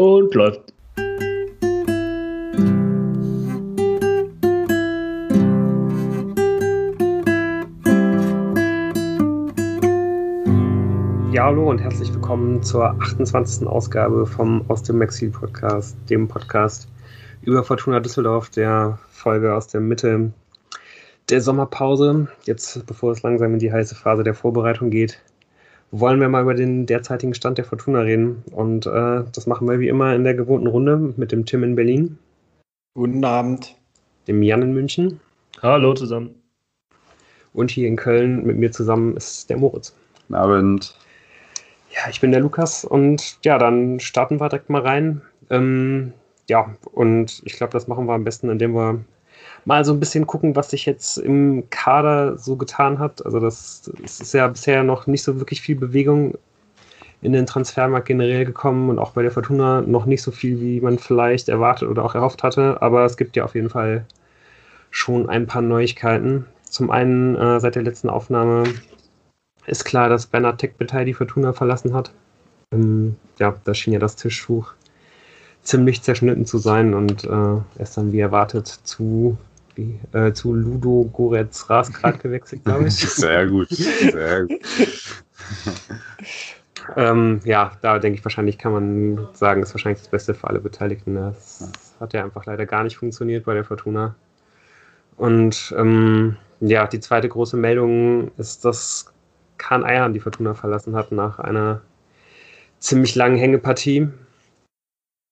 Und läuft. Ja, hallo und herzlich willkommen zur 28. Ausgabe vom Aus dem Maxil Podcast, dem Podcast über Fortuna Düsseldorf, der Folge aus der Mitte der Sommerpause. Jetzt, bevor es langsam in die heiße Phase der Vorbereitung geht, wollen wir mal über den derzeitigen Stand der Fortuna reden. Und äh, das machen wir wie immer in der gewohnten Runde mit dem Tim in Berlin. Guten Abend. Dem Jan in München. Hallo zusammen. Und hier in Köln mit mir zusammen ist der Moritz. Guten Abend. Ja, ich bin der Lukas und ja, dann starten wir direkt mal rein. Ähm, ja, und ich glaube, das machen wir am besten, indem wir mal so ein bisschen gucken, was sich jetzt im Kader so getan hat. Also das, das ist ja bisher noch nicht so wirklich viel Bewegung in den Transfermarkt generell gekommen und auch bei der Fortuna noch nicht so viel, wie man vielleicht erwartet oder auch erhofft hatte. Aber es gibt ja auf jeden Fall schon ein paar Neuigkeiten. Zum einen äh, seit der letzten Aufnahme ist klar, dass Bernhard Tekbetei die Fortuna verlassen hat. Ähm, ja, da schien ja das Tischtuch ziemlich zerschnitten zu sein und äh, er ist dann wie erwartet zu wie, äh, zu Ludo Goretz Rasgrad gewechselt, glaube ich. Sehr gut. Sehr gut. ähm, ja, da denke ich, wahrscheinlich kann man sagen, ist wahrscheinlich das Beste für alle Beteiligten. Das hat ja einfach leider gar nicht funktioniert bei der Fortuna. Und ähm, ja, die zweite große Meldung ist, dass Kahn Eihan die Fortuna verlassen hat nach einer ziemlich langen Hängepartie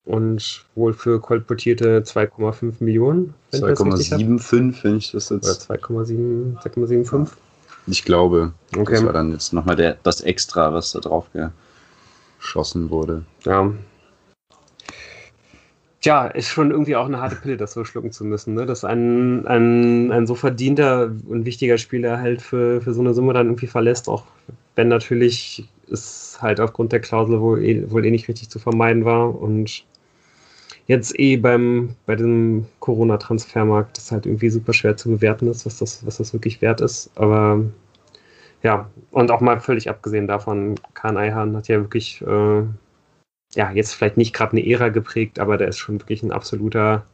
und wohl für kolportierte 2,5 Millionen. 2,75, wenn ich das jetzt. Oder 2,75? Ich glaube, okay. das war dann jetzt nochmal der, das Extra, was da drauf geschossen wurde. Ja. Tja, ist schon irgendwie auch eine harte Pille, das so schlucken zu müssen, ne? Dass ein, ein, ein so verdienter und wichtiger Spieler halt für, für so eine Summe dann irgendwie verlässt, auch wenn natürlich es halt aufgrund der Klausel wohl eh, wohl eh nicht richtig zu vermeiden war und jetzt eh beim, bei dem Corona-Transfermarkt das halt irgendwie super schwer zu bewerten ist, was das, was das wirklich wert ist. Aber ja, und auch mal völlig abgesehen davon, Kahn Eihan hat ja wirklich, äh, ja, jetzt vielleicht nicht gerade eine Ära geprägt, aber der ist schon wirklich ein absoluter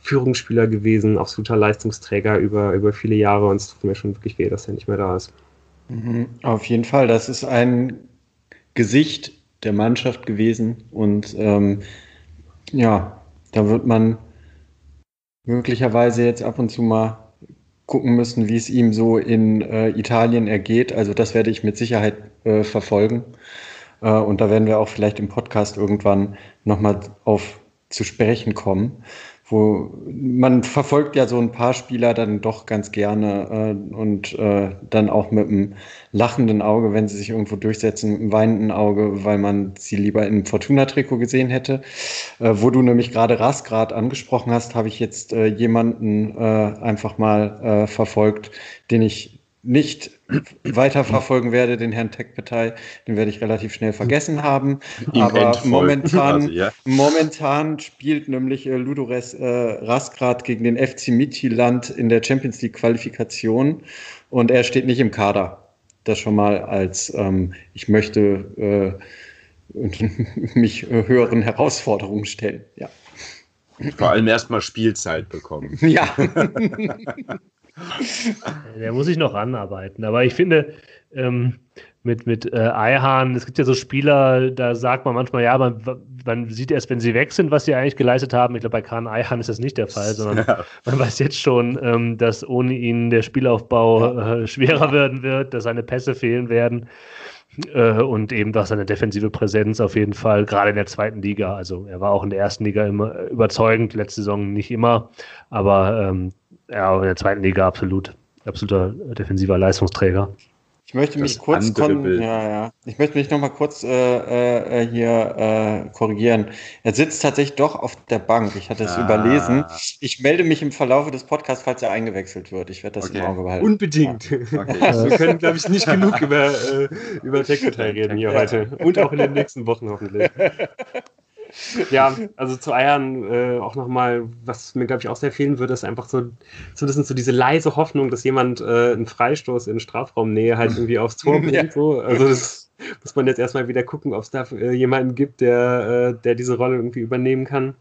Führungsspieler gewesen, absoluter Leistungsträger über, über viele Jahre und es tut mir schon wirklich weh, dass er nicht mehr da ist. Mhm, auf jeden Fall, das ist ein Gesicht der Mannschaft gewesen und ähm, ja, da wird man möglicherweise jetzt ab und zu mal gucken müssen, wie es ihm so in äh, Italien ergeht. Also das werde ich mit Sicherheit äh, verfolgen. Äh, und da werden wir auch vielleicht im Podcast irgendwann nochmal auf zu sprechen kommen wo man verfolgt ja so ein paar Spieler dann doch ganz gerne äh, und äh, dann auch mit einem lachenden Auge, wenn sie sich irgendwo durchsetzen, mit einem weinenden Auge, weil man sie lieber im Fortuna-Trikot gesehen hätte. Äh, wo du nämlich gerade Rasgrad angesprochen hast, habe ich jetzt äh, jemanden äh, einfach mal äh, verfolgt, den ich nicht weiterverfolgen werde, den Herrn Tech-Partei, den werde ich relativ schnell vergessen haben. Ihm Aber momentan, also, ja. momentan spielt nämlich äh, Ludores äh, Rasgrad gegen den FC Midtjylland in der Champions League Qualifikation und er steht nicht im Kader. Das schon mal als ähm, ich möchte äh, mich höheren Herausforderungen stellen. Ja. Vor allem erstmal Spielzeit bekommen. Ja. Der muss sich noch ranarbeiten. Aber ich finde, ähm, mit, mit äh, Eihahn, es gibt ja so Spieler, da sagt man manchmal, ja, man, man sieht erst, wenn sie weg sind, was sie eigentlich geleistet haben. Ich glaube, bei Kahn Eihahn ist das nicht der Fall, sondern ja. man weiß jetzt schon, ähm, dass ohne ihn der Spielaufbau äh, schwerer werden wird, dass seine Pässe fehlen werden. Äh, und eben doch seine defensive Präsenz auf jeden Fall, gerade in der zweiten Liga. Also er war auch in der ersten Liga immer überzeugend, letzte Saison nicht immer, aber ähm, ja, in der zweiten Liga absolut. Absoluter defensiver Leistungsträger. Ich möchte mich das kurz ja, ja. Ich möchte mich noch mal kurz äh, äh, hier äh, korrigieren. Er sitzt tatsächlich doch auf der Bank. Ich hatte es ah. überlesen. Ich melde mich im Verlauf des Podcasts, falls er eingewechselt wird. Ich werde das okay. im Auge behalten. Unbedingt. Ja. Okay. Wir können, glaube ich, nicht genug über, äh, über tech reden hier heute. Und auch in den nächsten Wochen hoffentlich. ja, also zu Eiern äh, auch nochmal, was mir, glaube ich, auch sehr fehlen würde, ist einfach so, so, das sind so diese leise Hoffnung, dass jemand äh, einen Freistoß in Strafraumnähe halt irgendwie aufs Tor bringt. Ja. So. Also das, muss man jetzt erstmal wieder gucken, ob es da äh, jemanden gibt, der, äh, der diese Rolle irgendwie übernehmen kann.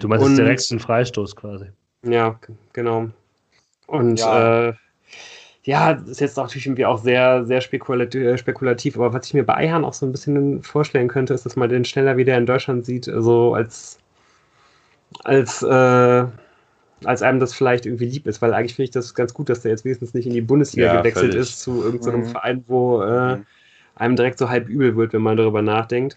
Du meinst Und, direkt einen Freistoß quasi. Ja, genau. Und ja. Äh, ja, ist jetzt natürlich irgendwie auch sehr, sehr spekulativ, äh, spekulativ, aber was ich mir bei Eihahn auch so ein bisschen vorstellen könnte, ist, dass man den schneller wieder in Deutschland sieht, so also als, als, äh, als einem das vielleicht irgendwie lieb ist, weil eigentlich finde ich das ganz gut, dass der jetzt wenigstens nicht in die Bundesliga ja, gewechselt völlig. ist zu irgendeinem mhm. Verein, wo äh, mhm. einem direkt so halb übel wird, wenn man darüber nachdenkt.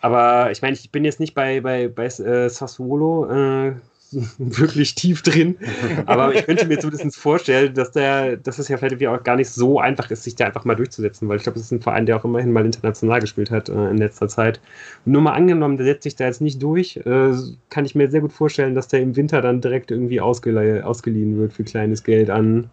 Aber ich meine, ich bin jetzt nicht bei, bei, bei äh, Sassuolo, äh, wirklich tief drin. Aber ich könnte mir zumindest vorstellen, dass der, dass es ja vielleicht auch gar nicht so einfach ist, sich da einfach mal durchzusetzen, weil ich glaube, das ist ein Verein, der auch immerhin mal international gespielt hat äh, in letzter Zeit. Und nur mal angenommen, der setzt sich da jetzt nicht durch, äh, kann ich mir sehr gut vorstellen, dass der im Winter dann direkt irgendwie ausgeliehen wird für kleines Geld an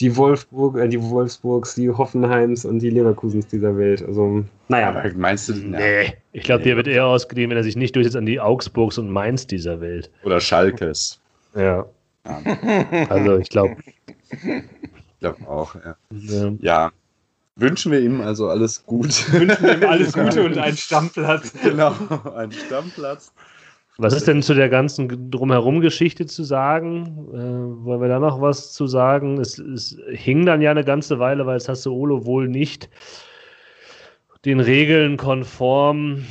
die Wolfsburg, äh, die Wolfsburgs, die Hoffenheims und die Leverkusens dieser Welt. Also, naja. Aber meinst du, nee. Ich glaube, nee. der wird eher ausgeliehen, wenn er sich nicht durchsetzt an die Augsburgs und Mainz dieser Welt. Oder Schalkes. Ja. ja. Also, ich glaube. Ich glaube auch, ja. ja. ja. Wünschen wir ihm also alles Gute. Wünschen wir ihm alles Gute und einen Stammplatz. Genau, einen Stammplatz. Was ist denn zu der ganzen Drumherum-Geschichte zu sagen? Äh, wollen wir da noch was zu sagen? Es, es, hing dann ja eine ganze Weile, weil Sassuolo wohl nicht den Regeln konform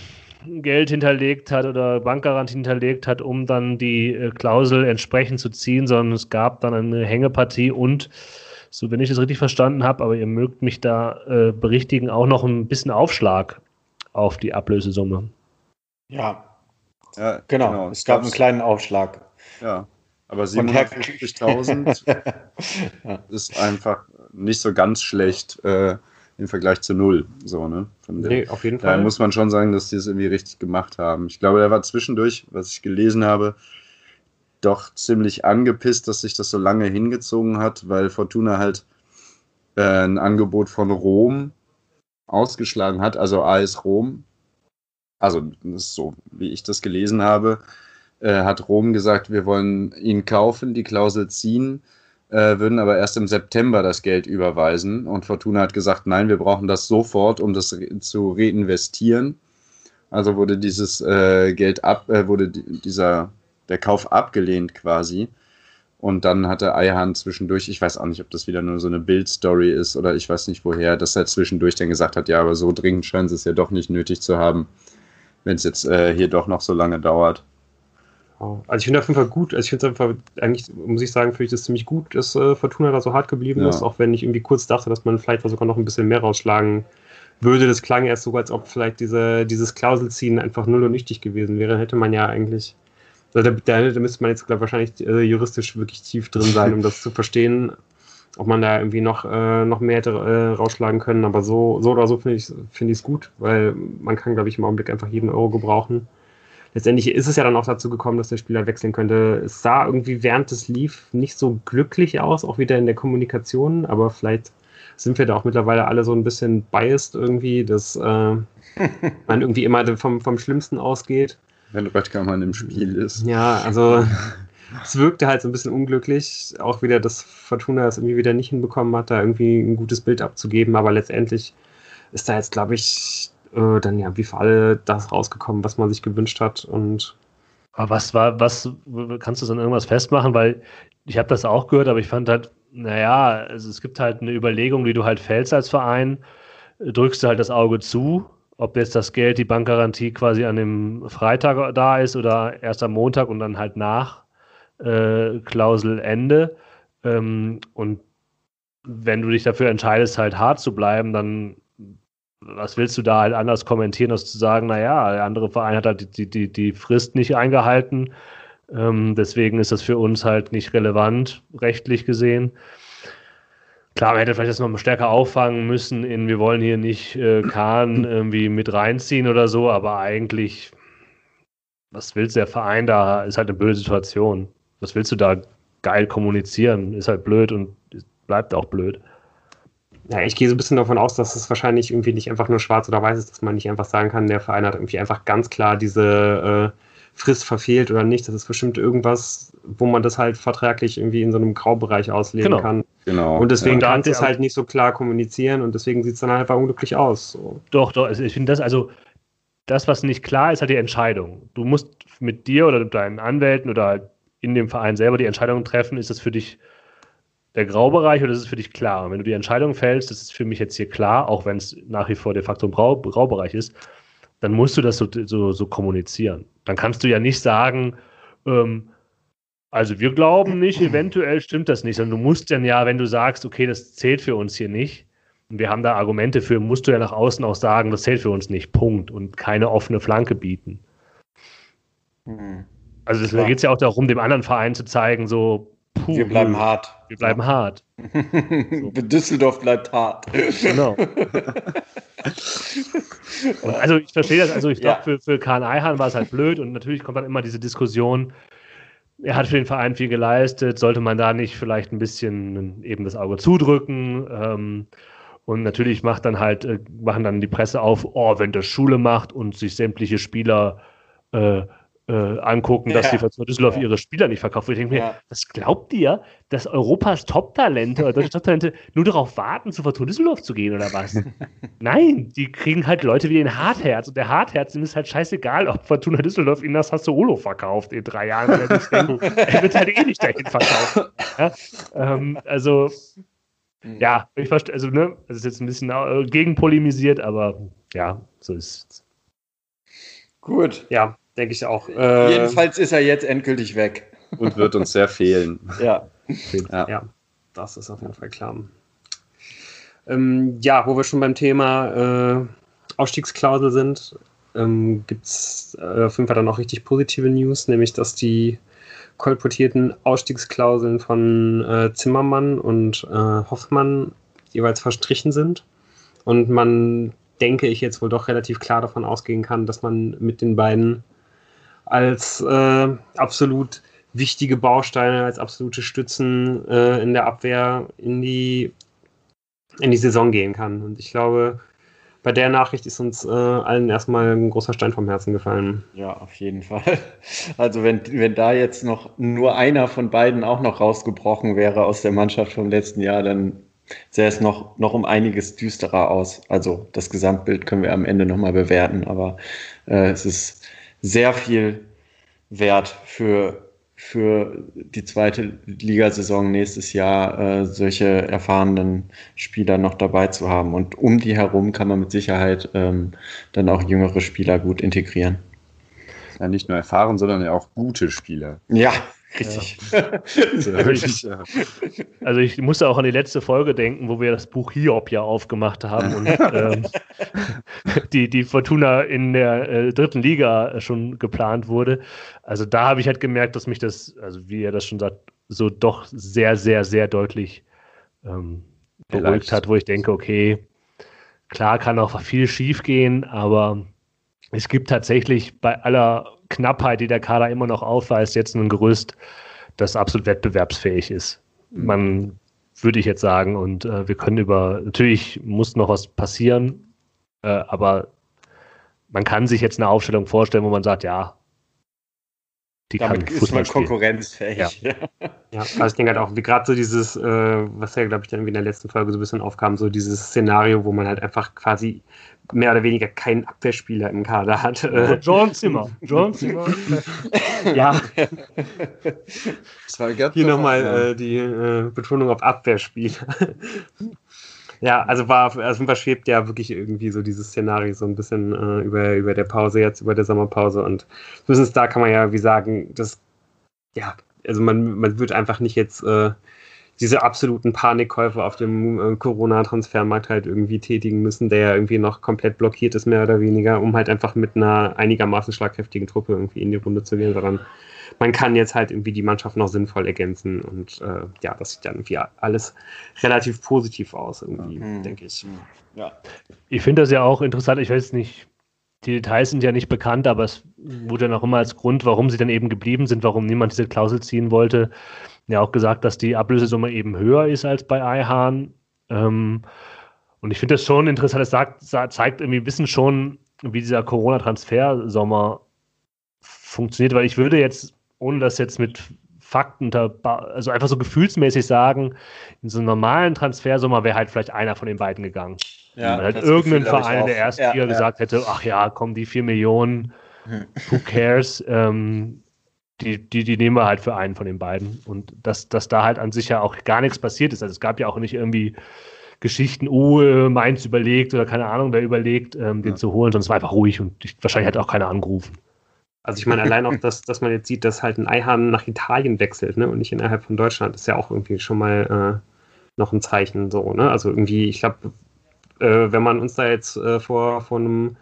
Geld hinterlegt hat oder Bankgarantie hinterlegt hat, um dann die äh, Klausel entsprechend zu ziehen, sondern es gab dann eine Hängepartie und, so wenn ich das richtig verstanden habe, aber ihr mögt mich da äh, berichtigen, auch noch ein bisschen Aufschlag auf die Ablösesumme. Ja, ja, genau. genau. Es gab einen kleinen Aufschlag. Ja, aber 750.000 ja. ist einfach nicht so ganz schlecht äh, im Vergleich zu null. So, ne? Von nee, auf jeden Fall. Da muss man schon sagen, dass die es irgendwie richtig gemacht haben. Ich glaube, er war zwischendurch, was ich gelesen habe, doch ziemlich angepisst, dass sich das so lange hingezogen hat, weil Fortuna halt äh, ein Angebot von Rom ausgeschlagen hat, also AS Rom, also das ist so, wie ich das gelesen habe, äh, hat Rom gesagt, wir wollen ihn kaufen, die Klausel ziehen, äh, würden aber erst im September das Geld überweisen. Und Fortuna hat gesagt, nein, wir brauchen das sofort, um das re zu reinvestieren. Also wurde dieses äh, Geld ab, äh, wurde dieser der Kauf abgelehnt quasi. Und dann hatte Eihan zwischendurch, ich weiß auch nicht, ob das wieder nur so eine Bildstory ist oder ich weiß nicht woher, dass er zwischendurch dann gesagt hat, ja, aber so dringend scheint es ja doch nicht nötig zu haben wenn es jetzt äh, hier doch noch so lange dauert. Also ich finde auf jeden Fall gut, also ich finde es einfach, eigentlich muss ich sagen, finde ich das ziemlich gut, dass äh, Fortuna da so hart geblieben ja. ist, auch wenn ich irgendwie kurz dachte, dass man vielleicht sogar noch ein bisschen mehr rausschlagen würde. Das klang erst so, als ob vielleicht diese, dieses Klauselziehen einfach null und nichtig gewesen wäre. Hätte man ja eigentlich, also da, da, da müsste man jetzt, glaube wahrscheinlich äh, juristisch wirklich tief drin sein, um das zu verstehen ob man da irgendwie noch, äh, noch mehr hätte äh, rausschlagen können. Aber so, so oder so finde ich es find gut, weil man kann, glaube ich, im Augenblick einfach jeden Euro gebrauchen. Letztendlich ist es ja dann auch dazu gekommen, dass der Spieler wechseln könnte. Es sah irgendwie während des Lief nicht so glücklich aus, auch wieder in der Kommunikation, aber vielleicht sind wir da auch mittlerweile alle so ein bisschen biased irgendwie, dass äh, man irgendwie immer vom, vom Schlimmsten ausgeht. Wenn Röttger mal im Spiel ist. Ja, also es wirkte halt so ein bisschen unglücklich. Auch wieder, dass Fortuna es irgendwie wieder nicht hinbekommen hat, da irgendwie ein gutes Bild abzugeben. Aber letztendlich ist da jetzt, glaube ich, äh, dann ja wie für alle das rausgekommen, was man sich gewünscht hat. Und aber was war, was kannst du an irgendwas festmachen? Weil ich habe das auch gehört, aber ich fand halt, naja, also es gibt halt eine Überlegung, die du halt fällst als Verein, drückst du halt das Auge zu, ob jetzt das Geld, die Bankgarantie quasi an dem Freitag da ist oder erst am Montag und dann halt nach äh, Klauselende. Ähm, und wenn du dich dafür entscheidest, halt hart zu bleiben, dann was willst du da halt anders kommentieren, als zu sagen, naja, der andere Verein hat halt die, die, die Frist nicht eingehalten. Ähm, deswegen ist das für uns halt nicht relevant, rechtlich gesehen. Klar, man hätte vielleicht das noch stärker auffangen müssen in, wir wollen hier nicht äh, Kahn irgendwie mit reinziehen oder so, aber eigentlich, was willst der Verein da, ist halt eine böse Situation was willst du da geil kommunizieren? Ist halt blöd und bleibt auch blöd. Ja, ich gehe so ein bisschen davon aus, dass es wahrscheinlich irgendwie nicht einfach nur schwarz oder weiß ist, dass man nicht einfach sagen kann, der Verein hat irgendwie einfach ganz klar diese äh, Frist verfehlt oder nicht. Das ist bestimmt irgendwas, wo man das halt vertraglich irgendwie in so einem Graubereich auslegen Genau. kann. Genau. Und deswegen Ja. kann es halt nicht so klar kommunizieren und deswegen sieht es dann halt einfach unglücklich aus. So. Doch, doch. Also ich finde das, also das, was nicht klar ist, halt die Entscheidung. Du musst mit dir oder mit deinen Anwälten oder halt in dem Verein selber die Entscheidung treffen, ist das für dich der Graubereich oder ist es für dich klar? Und wenn du die Entscheidung fällst, das ist für mich jetzt hier klar, auch wenn es nach wie vor de facto ein Grau, Graubereich ist, dann musst du das so, so, so kommunizieren. Dann kannst du ja nicht sagen, ähm, also wir glauben nicht, eventuell stimmt das nicht, sondern du musst dann ja, wenn du sagst, okay, das zählt für uns hier nicht, und wir haben da Argumente für, musst du ja nach außen auch sagen, das zählt für uns nicht, Punkt, und keine offene Flanke bieten. Hm. Also Klar. geht es ja auch darum, dem anderen Verein zu zeigen, so, puh, Wir bleiben hart. wir bleiben hart. Düsseldorf bleibt hart. Genau. Und also ich verstehe das, also ich glaube, Ja. für, für Kahn Eihan war es halt blöd und natürlich kommt dann immer diese Diskussion, er hat für den Verein viel geleistet, sollte man da nicht vielleicht ein bisschen eben das Auge zudrücken? Ähm, und natürlich macht dann halt, äh, machen dann die Presse auf, oh, wenn das Schule macht und sich sämtliche Spieler äh, äh, angucken, dass Ja. die Fortuna Düsseldorf Ja. ihre Spieler nicht verkauft. Ich denke mir, Ja. was glaubt ihr, dass Europas Top-Talente oder deutsche Top-Talente nur darauf warten, zu Fortuna Düsseldorf zu gehen oder was? Nein, die kriegen halt Leute wie den Hartherz und der Hartherz, dem ist halt scheißegal, ob Fortuna Düsseldorf ihn das Sassuolo verkauft in drei Jahren. Er, wird halt eh nicht dahin verkaufen. Ja? Ähm, also, ja, ich verstehe, also, ne, das ist jetzt ein bisschen äh, gegenpolemisiert, aber ja, so ist es. Gut. Ja, denke ich auch. Äh, Jedenfalls ist er jetzt endgültig weg. Und wird uns sehr fehlen. Ja. Ja. Ja, das ist auf jeden Fall klar. Ähm, ja, wo wir schon beim Thema äh, Ausstiegsklausel sind, ähm, gibt es äh, auf jeden Fall dann auch richtig positive News, nämlich dass die kolportierten Ausstiegsklauseln von äh, Zimmermann und äh, Hoffmann jeweils verstrichen sind. Und man, denke ich, jetzt wohl doch relativ klar davon ausgehen kann, dass man mit den beiden als äh, absolut wichtige Bausteine, als absolute Stützen äh, in der Abwehr in die, in die Saison gehen kann. Und ich glaube, bei der Nachricht ist uns äh, allen erstmal ein großer Stein vom Herzen gefallen. Ja, auf jeden Fall. Also wenn, wenn da jetzt noch nur einer von beiden auch noch rausgebrochen wäre aus der Mannschaft vom letzten Jahr, dann sähe es noch, noch um einiges düsterer aus. Also das Gesamtbild können wir am Ende nochmal bewerten, aber äh, es ist sehr viel wert für, für die zweite Ligasaison nächstes Jahr, äh, solche erfahrenen Spieler noch dabei zu haben. Und um die herum kann man mit Sicherheit ähm, dann auch jüngere Spieler gut integrieren. Ja, nicht nur erfahren, sondern ja auch gute Spieler. Ja, richtig. Also wirklich, ja. Also ich musste auch an die letzte Folge denken, wo wir das Buch Hiob ja aufgemacht haben und ähm, die, die Fortuna in der äh, dritten Liga schon geplant wurde. Also da habe ich halt gemerkt, dass mich das, also wie er das schon sagt, so doch sehr, sehr, sehr deutlich ähm, beruhigt Erleichtert. hat, wo ich denke, okay, klar kann auch viel schief gehen, aber es gibt tatsächlich bei aller Knappheit, die der Kader immer noch aufweist, jetzt ein Gerüst, das absolut wettbewerbsfähig ist. Man würde ich jetzt sagen, und äh, wir können über, natürlich muss noch was passieren, äh, aber man kann sich jetzt eine Aufstellung vorstellen, wo man sagt, ja, die Damit kann ist man konkurrenzfähig. Ja. Ja, also ich denke halt auch, wie gerade so dieses, äh, was ja, glaube ich, dann irgendwie in der letzten Folge so ein bisschen aufkam, so dieses Szenario, wo man halt einfach quasi mehr oder weniger keinen Abwehrspieler im Kader hat. Äh, John Zimmer. John Zimmer. ja, Das war hier nochmal äh, die äh, Betonung auf Abwehrspieler. Ja, also war, also verschwebt ja wirklich irgendwie so dieses Szenario so ein bisschen äh, über, über der Pause jetzt, über der Sommerpause. Und zumindest da kann man ja wie sagen, das, ja, also man, man wird einfach nicht jetzt äh, diese absoluten Panikkäufe auf dem äh, Corona-Transfermarkt halt irgendwie tätigen müssen, der ja irgendwie noch komplett blockiert ist, mehr oder weniger, um halt einfach mit einer einigermaßen schlagkräftigen Truppe irgendwie in die Runde zu gehen, sondern man kann jetzt halt irgendwie die Mannschaft noch sinnvoll ergänzen und äh, ja, das sieht dann irgendwie alles relativ positiv aus, irgendwie, Mhm. denke ich. Ja. Ich finde das ja auch interessant. Ich weiß nicht, die Details sind ja nicht bekannt, aber es wurde ja noch immer als Grund, warum sie dann eben geblieben sind, warum niemand diese Klausel ziehen wollte, ja auch gesagt, dass die Ablösesumme eben höher ist als bei Eihahn. Ähm, und ich finde das schon interessant. Es sagt, sa- zeigt irgendwie bisschen schon, wie dieser Corona-Transfer-Sommer funktioniert, weil ich würde jetzt, ohne das jetzt mit Fakten, also einfach so gefühlsmäßig sagen, in so einem normalen Transfersommer wäre halt vielleicht einer von den beiden gegangen. Ja, Weil halt irgendein Verein in der ersten ja, Liga ja. gesagt hätte, ach ja, komm, die vier Millionen, who cares? ähm, die, die, die nehmen wir halt für einen von den beiden. Und dass, dass da halt an sich ja auch gar nichts passiert ist. Also es gab ja auch nicht irgendwie Geschichten, oh, Mainz überlegt oder keine Ahnung, wer überlegt, ähm, den zu holen, sondern es war einfach ruhig und ich, wahrscheinlich hat auch keiner angerufen. Also ich meine, allein auch, dass, dass man jetzt sieht, dass halt ein Eihahn nach Italien wechselt, ne? Und nicht innerhalb von Deutschland, ist ja auch irgendwie schon mal äh, noch ein Zeichen so, ne? Also irgendwie, ich glaube, äh, wenn man uns da jetzt äh, vor, vor einem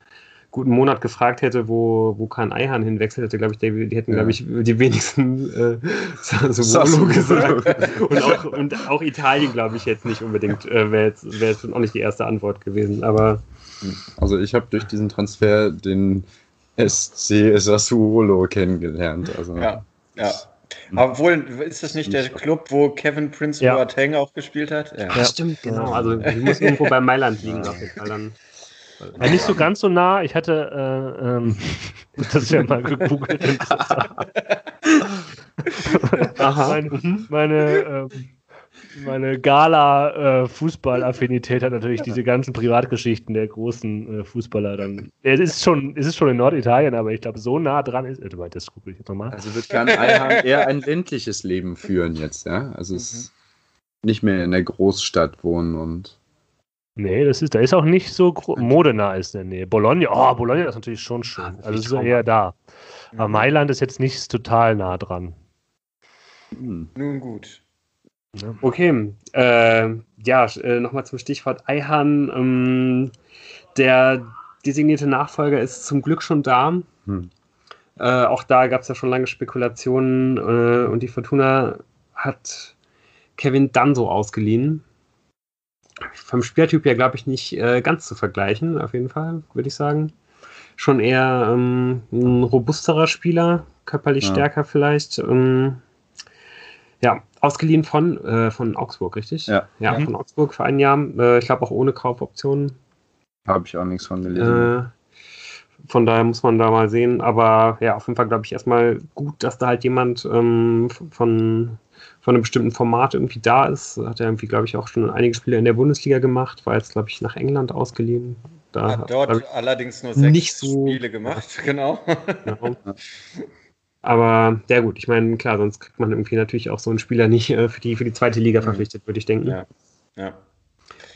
guten Monat gefragt hätte, wo, wo kein Eihahn hinwechselt, hätte, glaube ich, die, die hätten, ja. glaube ich, die wenigsten äh, Sassuolo gesagt. und, auch, und auch Italien, glaube ich, jetzt nicht unbedingt, äh, wäre jetzt, wär jetzt auch nicht die erste Antwort gewesen. Aber also ich habe durch diesen Transfer den SC Sassuolo kennengelernt. Also. Ja, ja. Obwohl, ist das nicht der Club, wo Kevin Prince ja. Boateng auch gespielt hat? Ja, ja stimmt, genau. Also die muss irgendwo bei Mailand liegen auf jeden Fall dann. Ja, nicht so ganz so nah. Ich hatte äh, ähm, das ja mal gegoogelt. Aha. meine, meine ähm, meine Gala-Fußball-Affinität hat natürlich diese ganzen Privatgeschichten der großen äh, Fußballer dann. Es ist schon, es ist schon in Norditalien, aber ich glaube, so nah dran ist. Äh, das gucke ich jetzt nochmal. Also wird Jan Eilham eher ein ländliches Leben führen jetzt, ja? Also es ist mhm. nicht mehr in der Großstadt wohnen und. Nee, das ist, da ist auch nicht so Modena ist in der Nähe. Bologna, oh, Bologna ist natürlich schon schön. Ah, also es ist eher da. Aber Mailand ist jetzt nicht total nah dran. Hm. Nun gut. Okay, äh, ja, äh, nochmal zum Stichwort Eihan. Ähm, der designierte Nachfolger ist zum Glück schon da. Hm. Äh, auch da gab es ja schon lange Spekulationen äh, und die Fortuna hat Kevin Danso ausgeliehen. Vom Spielertyp her, glaube ich, nicht äh, ganz zu vergleichen, auf jeden Fall, würde ich sagen. Schon eher ähm, ein robusterer Spieler, körperlich ja. stärker vielleicht. Ähm, ja, ausgeliehen von, äh, von Augsburg, richtig? Ja. Ja, mhm. von Augsburg für ein Jahr. Äh, ich glaube auch ohne Kaufoptionen. Habe ich auch nichts von gelesen. Äh, von daher muss man da mal sehen. Aber ja, auf jeden Fall glaube ich erstmal gut, dass da halt jemand ähm, von, von einem bestimmten Format irgendwie da ist. Hat er irgendwie, glaube ich, auch schon einige Spiele in der Bundesliga gemacht. War jetzt, glaube ich, nach England ausgeliehen. Da hat dort allerdings nur sechs nicht so, Spiele gemacht, genau. genau. Aber ja gut, ich meine, klar, sonst kriegt man irgendwie natürlich auch so einen Spieler nicht äh, für, die, für die zweite Liga mhm. verpflichtet, würde ich denken. Ja. ja.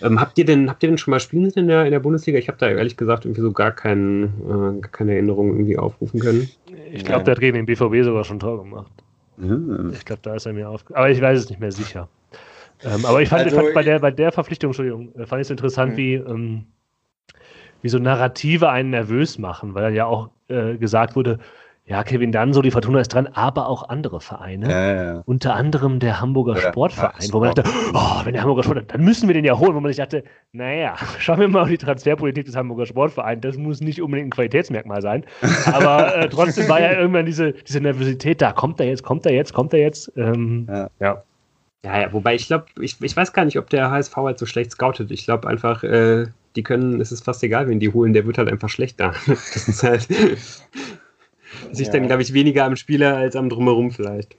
Ähm, habt, ihr denn, habt ihr denn schon mal Spielen in der, in der Bundesliga? Ich habe da ehrlich gesagt irgendwie so gar, kein, äh, keine Erinnerung irgendwie aufrufen können. Ich glaube, der hat gegen den BVB sogar schon Tor gemacht. Mhm. Ich glaube, da ist er mir auf. Aber ich weiß es nicht mehr sicher. Ähm, aber ich fand, also, fand bei, der, bei der Verpflichtung, Entschuldigung, äh, fand ich es interessant, mhm. wie, ähm, wie so Narrative einen nervös machen, weil dann ja auch äh, gesagt wurde, ja, Kevin Danso, die Fortuna ist dran, aber auch andere Vereine. Ja, ja. Unter anderem der Hamburger ja, Sportverein, wo man dachte, oh, wenn der Hamburger Sport, dann müssen wir den ja holen, wo man sich dachte, naja, schauen wir mal auf die Transferpolitik des Hamburger Sportvereins. Das muss nicht unbedingt ein Qualitätsmerkmal sein. Aber äh, trotzdem war ja irgendwann diese, diese Nervosität da. Kommt er jetzt, kommt er jetzt, kommt er jetzt? Ähm, ja. ja. Ja, wobei ich glaube, ich, ich weiß gar nicht, ob der HSV halt so schlecht scoutet. Ich glaube einfach, äh, die können, es ist fast egal, wen die holen, der wird halt einfach schlechter. Das ist halt sich ja. dann, glaube ich, weniger am Spieler als am Drumherum vielleicht.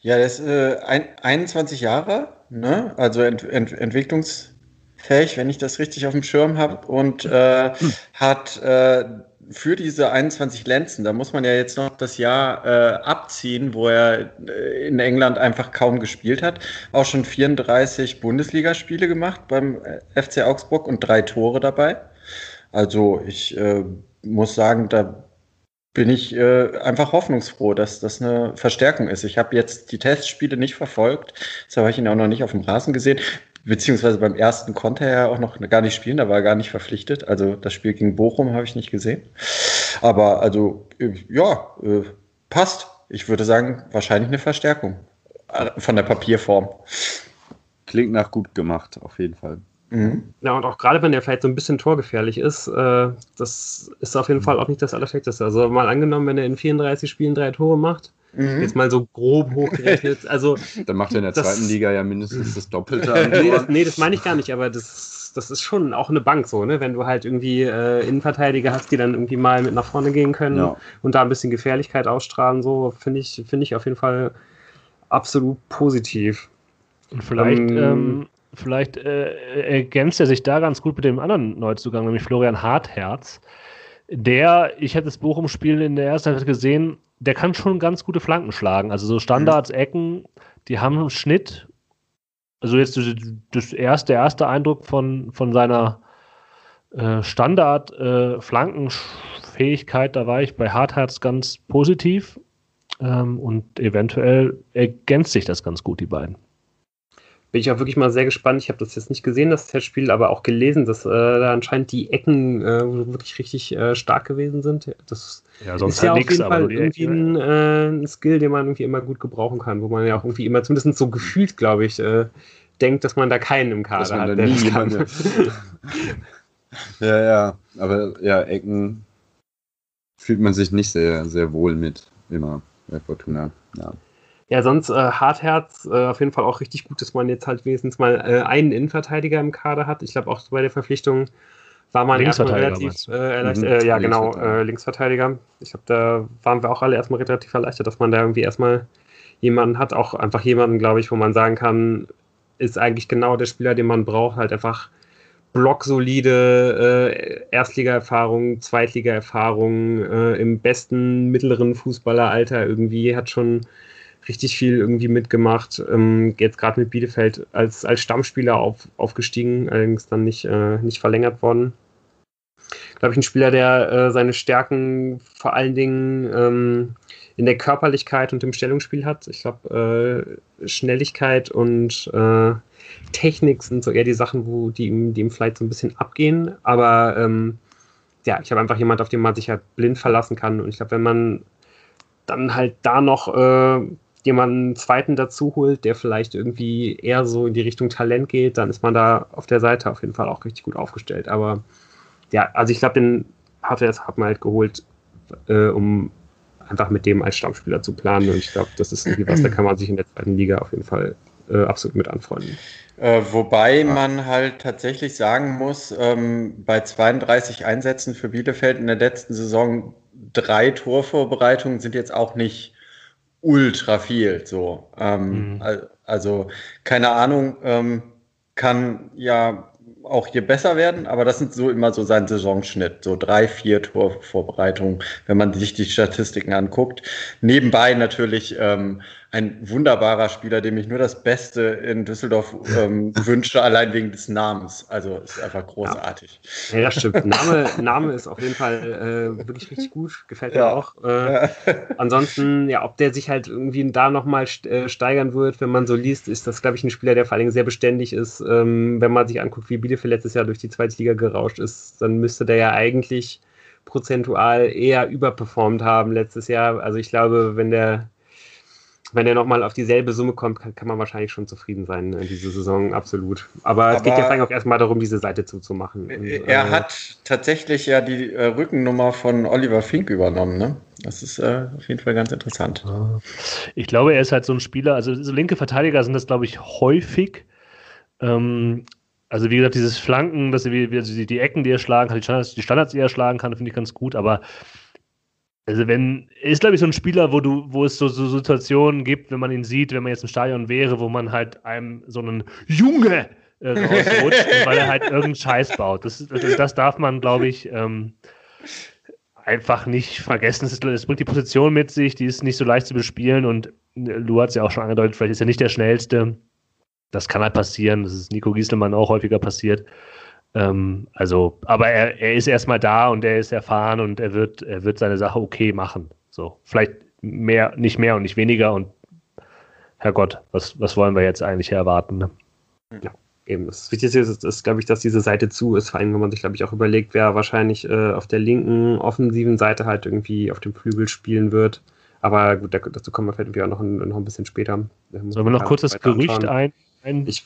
Ja, der ist äh, ein, 21 Jahre, ne? also ent, ent, entwicklungsfähig, wenn ich das richtig auf dem Schirm habe, und äh, hm. hat äh, für diese 21 Lenzen, da muss man ja jetzt noch das Jahr äh, abziehen, wo er äh, in England einfach kaum gespielt hat, auch schon 34 Bundesligaspiele gemacht beim äh, FC Augsburg und drei Tore dabei. Also ich äh, muss sagen, da bin ich äh, einfach hoffnungsfroh, dass das eine Verstärkung ist. Ich habe jetzt die Testspiele nicht verfolgt, deshalb habe ich ihn auch noch nicht auf dem Rasen gesehen. Beziehungsweise beim ersten konnte er ja auch noch gar nicht spielen, da war er gar nicht verpflichtet. Also das Spiel gegen Bochum habe ich nicht gesehen. Aber also, äh, ja, äh, passt. Ich würde sagen, wahrscheinlich eine Verstärkung äh, von der Papierform. Klingt nach gut gemacht, auf jeden Fall. Mhm. Ja, und auch gerade wenn der vielleicht so ein bisschen torgefährlich ist, äh, das ist auf jeden Fall auch nicht das Allerschlechteste. Also mal angenommen, wenn er in 34 Spielen drei Tore macht, mhm. jetzt mal so grob hochgerechnet. Also, Dann macht er in der das, zweiten Liga ja mindestens das Doppelte. nee, das, nee, das meine ich gar nicht, aber das, das ist schon auch eine Bank so, ne? Wenn du halt irgendwie äh, Innenverteidiger hast, die dann irgendwie mal mit nach vorne gehen können ja. und da ein bisschen Gefährlichkeit ausstrahlen, so finde ich, finde ich auf jeden Fall absolut positiv. Und vielleicht ähm, ähm vielleicht äh, ergänzt er sich da ganz gut mit dem anderen Neuzugang, nämlich Florian Hartherz. Der, ich hätte das Bochum-Spiel in der ersten Halbzeit gesehen, der kann schon ganz gute Flanken schlagen. Also so Standards, Ecken, die haben einen Schnitt. Also jetzt das erste, der erste Eindruck von, von seiner äh, Standard-Flankenfähigkeit, äh, da war ich bei Hartherz ganz positiv. Ähm, und eventuell ergänzt sich das ganz gut, die beiden bin ich auch wirklich mal sehr gespannt. Ich habe das jetzt nicht gesehen, das Testspiel, aber auch gelesen, dass äh, da anscheinend die Ecken äh, wirklich richtig äh, stark gewesen sind. Das ja, sonst ist ja halt auf jeden Fall irgendwie ein, äh, ein, Skill, den man irgendwie immer gut gebrauchen kann, wo man ja auch irgendwie immer, zumindest so gefühlt, glaube ich, äh, denkt, dass man da keinen im Kader hat. Der kann. ja, ja, aber ja, Ecken fühlt man sich nicht sehr, sehr wohl mit, immer bei Fortuna. Ja. Ja, sonst äh, Hartherz, äh, auf jeden Fall auch richtig gut, dass man jetzt halt wenigstens mal äh, einen Innenverteidiger im Kader hat. Ich glaube auch bei der Verpflichtung war man erstmal relativ äh, erleichtert. Mhm, ja, genau, äh, Linksverteidiger. Ich glaube, da waren wir auch alle erstmal relativ erleichtert, dass man da irgendwie erstmal jemanden hat, auch einfach jemanden, glaube ich, wo man sagen kann, ist eigentlich genau der Spieler, den man braucht, halt einfach blocksolide äh, Erstliga-Erfahrung, Zweitliga-Erfahrung äh, im besten mittleren Fußballeralter irgendwie, hat schon richtig viel irgendwie mitgemacht. Ähm, jetzt gerade mit Bielefeld als, als Stammspieler auf, aufgestiegen, allerdings dann nicht, äh, nicht verlängert worden. Glaube ich, ein Spieler, der äh, seine Stärken vor allen Dingen ähm, in der Körperlichkeit und im Stellungsspiel hat. Ich glaube, äh, Schnelligkeit und äh, Technik sind so eher die Sachen, wo die ihm, die ihm vielleicht so ein bisschen abgehen. Aber ähm, ja, ich habe einfach jemand, auf den man sich halt blind verlassen kann. Und ich glaube, wenn man dann halt da noch äh, jemanden zweiten dazu holt, der vielleicht irgendwie eher so in die Richtung Talent geht, dann ist man da auf der Seite auf jeden Fall auch richtig gut aufgestellt. Aber ja, also ich glaube, den er hat man halt geholt, äh, um einfach mit dem als Stammspieler zu planen. Und ich glaube, das ist irgendwie was, da kann man sich in der zweiten Liga auf jeden Fall äh, absolut mit anfreunden. Äh, wobei ja. man halt tatsächlich sagen muss, ähm, bei 32 Einsätzen für Bielefeld in der letzten Saison drei Torvorbereitungen sind jetzt auch nicht ultra viel. So, ähm, mhm. also keine Ahnung, ähm, kann ja auch hier besser werden, aber das sind so immer so sein Saisonschnitt, so drei, vier Torvorbereitungen, wenn man sich die Statistiken anguckt. Nebenbei natürlich ähm, ein wunderbarer Spieler, dem ich nur das Beste in Düsseldorf ähm, wünsche, allein wegen des Namens. Also ist einfach großartig. Ja, ja stimmt. Name, Name ist auf jeden Fall äh, wirklich richtig gut. Gefällt mir ja. auch. Äh. Ansonsten, ja, ob der sich halt irgendwie da nochmal äh, steigern wird, wenn man so liest, ist das, glaube ich, ein Spieler, der vor allen Dingen sehr beständig ist. Ähm, wenn man sich anguckt, wie Bielefeld letztes Jahr durch die zweite Liga gerauscht ist, dann müsste der ja eigentlich prozentual eher überperformt haben letztes Jahr. Also ich glaube, wenn der wenn er nochmal auf dieselbe Summe kommt, kann, kann, man wahrscheinlich schon zufrieden sein in dieser Saison, absolut. Aber, Aber es geht jetzt eigentlich auch erstmal darum, diese Seite zuzumachen. Und, er äh, hat tatsächlich ja die äh, Rückennummer von Oliver Fink übernommen, ne? Das ist äh, auf jeden Fall ganz interessant. Ich glaube, er ist halt so ein Spieler, also so linke Verteidiger sind das, glaube ich, häufig. Ähm, also wie gesagt, dieses Flanken, dass er wie, wie die, die Ecken, die er schlagen kann, die Standards, die Standards die er schlagen kann, finde ich ganz gut, aber also wenn, ist glaube ich so ein Spieler, wo du, wo es so, so, Situationen gibt, wenn man ihn sieht, wenn man jetzt im Stadion wäre, wo man halt einem so einen Junge äh, rausrutscht, weil er halt irgendeinen Scheiß baut. Das, das, das darf man, glaube ich, ähm, einfach nicht vergessen. Es bringt die Position mit sich, die ist nicht so leicht zu bespielen und du hast ja auch schon angedeutet, vielleicht ist er nicht der schnellste. Das kann halt passieren. Das ist Nico Gieselmann auch häufiger passiert. Ähm, also, aber er, er ist erstmal da und er ist erfahren und er wird, er wird seine Sache okay machen. So, vielleicht mehr, nicht mehr und nicht weniger und Herrgott, was, was wollen wir jetzt eigentlich erwarten? Ne? Ja, eben. Das Wichtigste ist, ist, ist glaube ich, dass diese Seite zu ist, vor allem, wenn man sich, glaube ich, auch überlegt, wer wahrscheinlich äh, auf der linken offensiven Seite halt irgendwie auf dem Flügel spielen wird. Aber gut, dazu kommen wir vielleicht auch noch ein, noch ein bisschen später. Sollen wir noch kurz das Gerücht ein, ein? Ich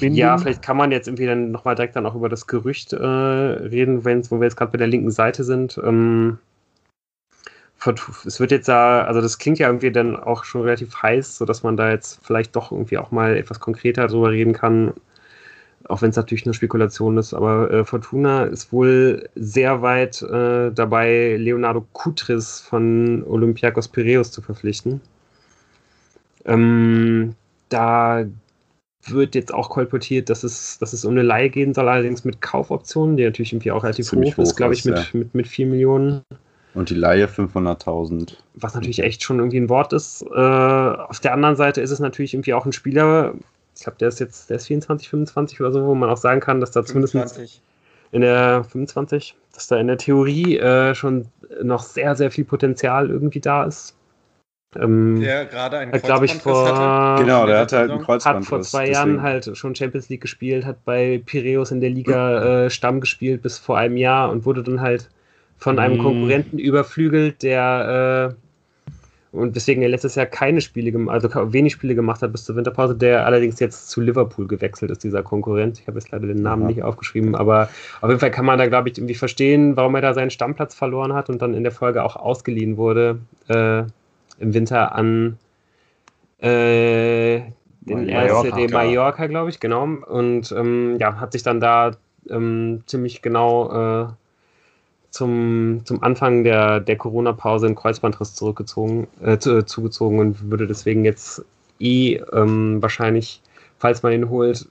Ja, vielleicht kann man jetzt irgendwie dann nochmal direkt dann auch über das Gerücht äh, reden, wenn's, wo wir jetzt gerade bei der linken Seite sind. Ähm, es wird jetzt da, also das klingt ja irgendwie dann auch schon relativ heiß, sodass man da jetzt vielleicht doch irgendwie auch mal etwas konkreter drüber reden kann, auch wenn es natürlich nur Spekulation ist. Aber äh, Fortuna ist wohl sehr weit äh, dabei, Leonardo Kutris von Olympiakos Piraeus zu verpflichten. Ähm, da wird jetzt auch kolportiert, dass es, dass es um eine Leihe gehen soll, allerdings mit Kaufoptionen, die natürlich irgendwie auch relativ hoch, hoch ist, glaube ich, mit, ja. mit, mit 4 Millionen. Und die Laie 500.000. Was natürlich echt schon irgendwie ein Wort ist. Äh, auf der anderen Seite ist es natürlich irgendwie auch ein Spieler, ich glaube, der ist jetzt, der ist 24, 25 oder so, wo man auch sagen kann, dass da 25. zumindest in der 25, dass da in der Theorie äh, schon noch sehr, sehr viel Potenzial irgendwie da ist. Ähm, der gerade einen glaube ich vor hatte. genau der hatte halt einen Kreuzband hat vor zwei deswegen. Jahren halt schon Champions League gespielt hat bei Piraeus in der Liga äh, Stamm gespielt bis vor einem Jahr und wurde dann halt von einem mm. Konkurrenten überflügelt, der äh, und deswegen er letztes Jahr keine Spiele gemacht, also wenig Spiele gemacht hat bis zur Winterpause, der allerdings jetzt zu Liverpool gewechselt ist, dieser Konkurrent. Ich habe jetzt leider den Namen ja. nicht aufgeschrieben, aber auf jeden Fall kann man da, glaube ich, irgendwie verstehen, warum er da seinen Stammplatz verloren hat und dann in der Folge auch ausgeliehen wurde äh, im Winter an äh, den Mallorca, RCD Mallorca, glaube ich, genau. Und ähm, ja, hat sich dann da ähm, ziemlich genau äh, zum, zum Anfang der, der Corona-Pause einen Kreuzbandriss zurückgezogen, äh, zu, zugezogen und würde deswegen jetzt eh ähm, wahrscheinlich, falls man ihn holt,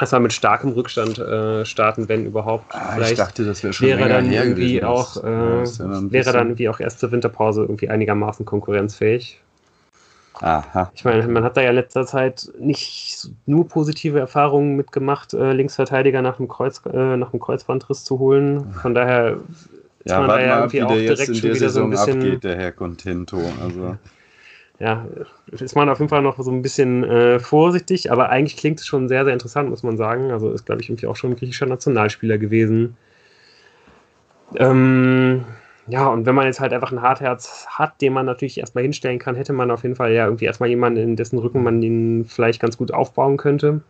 erstmal mit starkem Rückstand äh, starten, wenn überhaupt. Ah, Vielleicht ich dachte, das wäre schon wäre dann irgendwie auch äh, ja, wäre dann irgendwie auch erst zur Winterpause irgendwie einigermaßen konkurrenzfähig. Aha. Ich meine, man hat da ja letzter Zeit nicht nur positive Erfahrungen mitgemacht, äh, Linksverteidiger nach dem, Kreuz, äh, nach dem Kreuzbandriss zu holen. Von daher ist ja, man da ja irgendwie auch direkt schon wieder so ein bisschen. Abgeht, der Herr Contento. Also. Ja, ist man auf jeden Fall noch so ein bisschen äh, vorsichtig, aber eigentlich klingt es schon sehr, sehr interessant, muss man sagen. Also ist, glaube ich, irgendwie auch schon ein griechischer Nationalspieler gewesen. Ähm, ja, und wenn man jetzt halt einfach ein Hartherz hat, den man natürlich erstmal hinstellen kann, hätte man auf jeden Fall ja irgendwie erstmal jemanden, in dessen Rücken man ihn vielleicht ganz gut aufbauen könnte.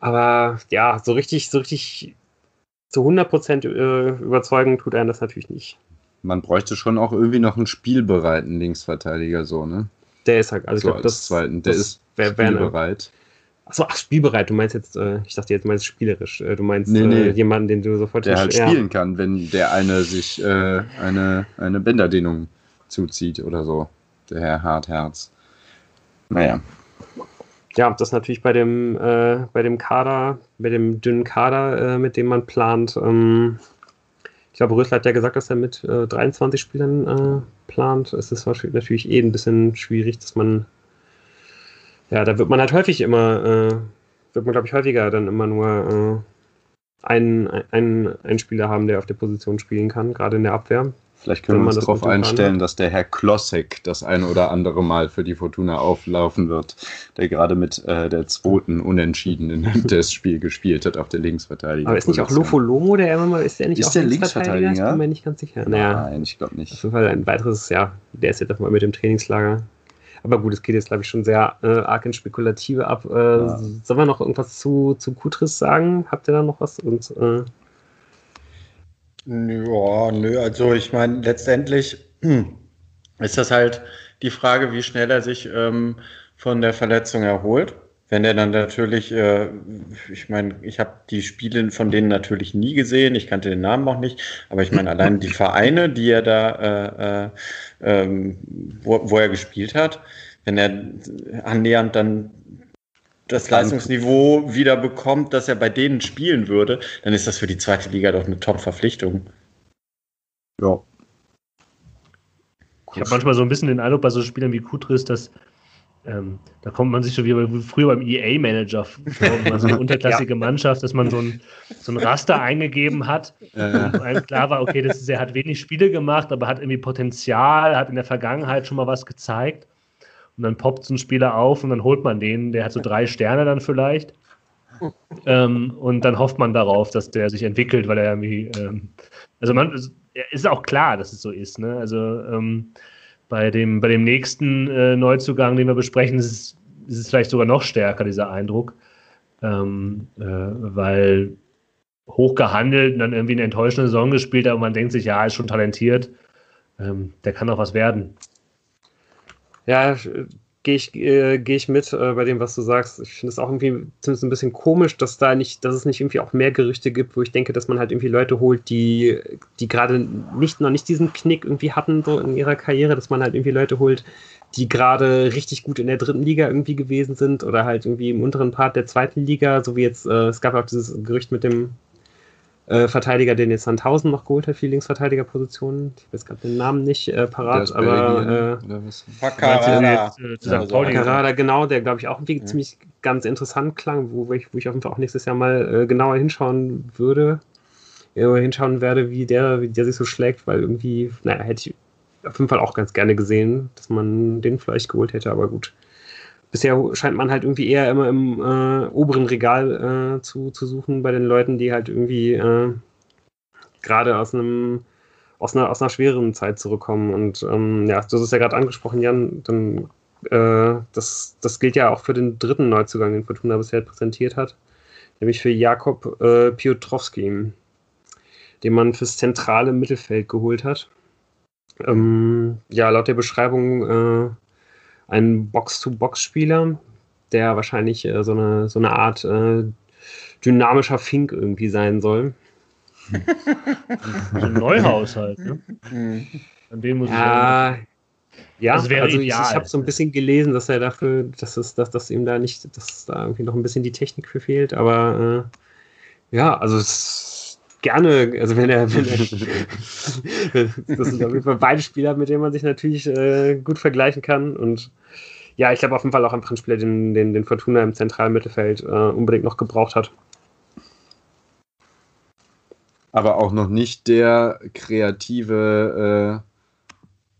Aber ja, so richtig, so richtig zu 100% äh, überzeugen tut einen das natürlich nicht. Man bräuchte schon auch irgendwie noch einen spielbereiten Linksverteidiger, so, ne? Der ist halt, also so ich glaube, das, zweiten. Der das ist wär, spielbereit. Achso, ach, spielbereit. Du meinst jetzt, äh, ich dachte jetzt meinst spielerisch. Äh, du meinst nee, nee. Äh, jemanden, den du sofort Der halt ja. spielen kann, wenn der eine sich äh, eine, eine Bänderdehnung zuzieht oder so. Der Herr Hartherz. Naja. Ja, das natürlich bei dem, äh, bei dem Kader, bei dem dünnen Kader, äh, mit dem man plant. Ähm, ich glaube, Rösler hat ja gesagt, dass er mit 23 Spielern plant. Es ist natürlich eh ein bisschen schwierig, dass man ja, da wird man halt häufig immer, äh, wird man, glaube ich, häufiger dann immer nur äh, einen, einen, einen Spieler haben, der auf der Position spielen kann, gerade in der Abwehr. Vielleicht können wir uns darauf einstellen, dass der Herr Klossek das ein oder andere Mal für die Fortuna auflaufen wird, der gerade mit äh, der zweiten Unentschieden in das Spiel gespielt hat auf der Linksverteidigung. Aber ist nicht auch Lofo Lomo, der immer mal, ist der nicht ist auch der Linksverteidiger? Ich bin mir nicht ganz sicher. Naja, Nein, ich glaube nicht. Auf jeden Fall ein weiteres, ja, der ist jetzt auch mal mit dem Trainingslager aber gut, es geht jetzt, glaube ich, schon sehr äh, arg ins Spekulative ab. Äh, ja. Sollen wir noch irgendwas zu, zu Kutris sagen? Habt ihr da noch was? Und, äh ja, nö, also ich meine, letztendlich ist das halt die Frage, wie schnell er sich ähm, von der Verletzung erholt. Wenn er dann natürlich, äh, ich meine, ich habe die Spiele von denen natürlich nie gesehen, ich kannte den Namen auch nicht, aber ich meine, allein die Vereine, die er da, äh, äh, ähm, wo, wo er gespielt hat, wenn er annähernd dann das Leistungsniveau wieder bekommt, dass er bei denen spielen würde, dann ist das für die zweite Liga doch eine Top-Verpflichtung. Ja. Ich habe manchmal so ein bisschen den Eindruck bei so Spielern wie Kutris, dass ähm, da kommt man sich so wie früher beim EA-Manager vor, so eine unterklassige ja. Mannschaft, dass man so ein, so ein Raster eingegeben hat, wo einem klar war, okay, das ist, er hat wenig Spiele gemacht, aber hat irgendwie Potenzial, hat in der Vergangenheit schon mal was gezeigt. Und dann poppt so ein Spieler auf und dann holt man den, der hat so drei Sterne dann vielleicht. ähm, und dann hofft man darauf, dass der sich entwickelt, weil er irgendwie, ähm, also man, ist auch klar, dass es so ist, ne? Also ähm, bei dem, bei dem nächsten äh, Neuzugang, den wir besprechen, ist es, ist es vielleicht sogar noch stärker, dieser Eindruck. ähm, äh, weil hochgehandelt und dann irgendwie eine enttäuschende Saison gespielt, aber man denkt sich, ja, ist schon talentiert, ähm, der kann auch was werden. Ja, gehe ich, äh, geh ich mit äh, bei dem, was du sagst. Ich finde es auch irgendwie zumindest ein bisschen komisch, dass da nicht, dass es nicht irgendwie auch mehr Gerüchte gibt, wo ich denke, dass man halt irgendwie Leute holt, die, die gerade nicht noch nicht diesen Knick irgendwie hatten so in ihrer Karriere, dass man halt irgendwie Leute holt, die gerade richtig gut in der dritten Liga irgendwie gewesen sind oder halt irgendwie im unteren Part der zweiten Liga, so wie jetzt, äh, es gab auch dieses Gerücht mit dem äh, Verteidiger, den jetzt Sandhausen noch geholt hat für die Linksverteidigerpositionen. Ich weiß gerade den Namen nicht äh, parat, aber äh, genau, der glaube ich auch irgendwie ja. ziemlich ganz interessant klang, wo ich, wo ich auf jeden Fall auch nächstes Jahr mal äh, genauer hinschauen würde, äh, hinschauen werde, wie der, wie der sich so schlägt, weil irgendwie, naja, hätte ich auf jeden Fall auch ganz gerne gesehen, dass man den vielleicht geholt hätte, aber gut bisher scheint man halt irgendwie eher immer im äh, oberen Regal äh, zu, zu suchen bei den Leuten, die halt irgendwie äh, gerade aus einem aus einer, aus einer schwereren Zeit zurückkommen. Und ähm, ja, du hast es ja gerade angesprochen, Jan, dann äh, das, das gilt ja auch für den dritten Neuzugang, den Fortuna bisher präsentiert hat, nämlich für Jakob äh, Piotrowski, den man fürs zentrale Mittelfeld geholt hat. Ähm, ja, laut der Beschreibung äh, ein Box-to-Box-Spieler, der wahrscheinlich äh, so, eine, so eine Art äh, dynamischer Fink irgendwie sein soll. so ein Neuhaus halt, ne? Mhm. An den muss ja, ich ja, das wäre also ideal. ich, ich habe so ein bisschen gelesen, dass er dafür, dass es, dass, dass ihm da nicht, dass da irgendwie noch ein bisschen die Technik für fehlt, aber äh, ja, also es, gerne, also wenn er, wenn er das sind auf jeden Fall beide Spieler, mit denen man sich natürlich äh, gut vergleichen kann und ja, ich glaube auf jeden Fall auch ein Spieler, den, den, den Fortuna im zentralen Mittelfeld äh, unbedingt noch gebraucht hat. Aber auch noch nicht der kreative äh,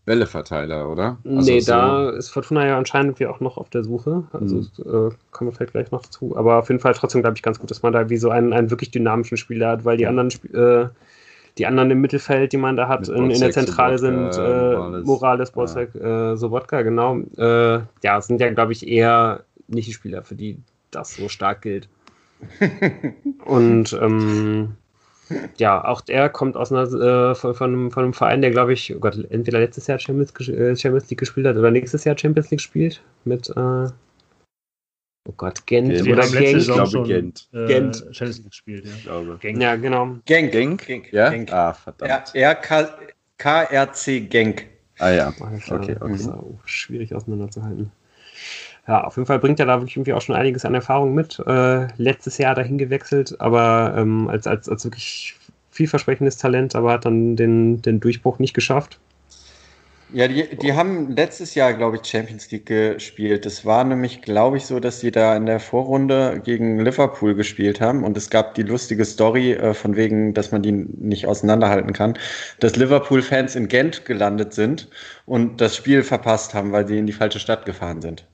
Bälleverteiler, oder? Also nee, so da ist Fortuna ja anscheinend wie auch noch auf der Suche. Also mhm. äh, kommen wir vielleicht gleich noch dazu. Aber auf jeden Fall trotzdem, glaube ich, ganz gut, dass man da wie so einen, einen wirklich dynamischen Spieler hat, weil die anderen äh, die anderen im Mittelfeld, die man da hat, in, in, der Zentrale Sobotka, sind äh, Morales, Morales Bozek, ja. äh, Sobotka, genau. Äh, ja, sind ja, glaube ich, eher nicht die Spieler, für die das so stark gilt. Und ähm, ja, auch der kommt aus einer, äh, von, von, einem, von, einem, Verein, der, glaube ich, oh Gott, entweder letztes Jahr Champions, äh, Champions, League gespielt hat oder nächstes Jahr Champions League spielt mit äh, Oh Gott, Gent ja, oder Genk? Ich glaube schon, Gent. Äh, Gent. Chelsea gespielt, ja. Ich glaube. Genk. Ja, genau. Genk. Genk? Genk. Ja? Genk. Ah, verdammt. Ja, KRC Genk. Ah ja, okay, okay. Auch schwierig auseinanderzuhalten. Ja, auf jeden Fall bringt er da wirklich irgendwie auch schon einiges an Erfahrung mit. Äh, letztes Jahr dahin gewechselt, aber ähm, als, als, als wirklich vielversprechendes Talent, aber hat dann den, den Durchbruch nicht geschafft. Ja, die, die haben letztes Jahr, glaube ich, Champions League gespielt. Es war nämlich, glaube ich, so, dass sie da in der Vorrunde gegen Liverpool gespielt haben. Und es gab die lustige Story äh, von wegen, dass man die nicht auseinanderhalten kann, dass Liverpool-Fans in Gent gelandet sind und das Spiel verpasst haben, weil sie in die falsche Stadt gefahren sind.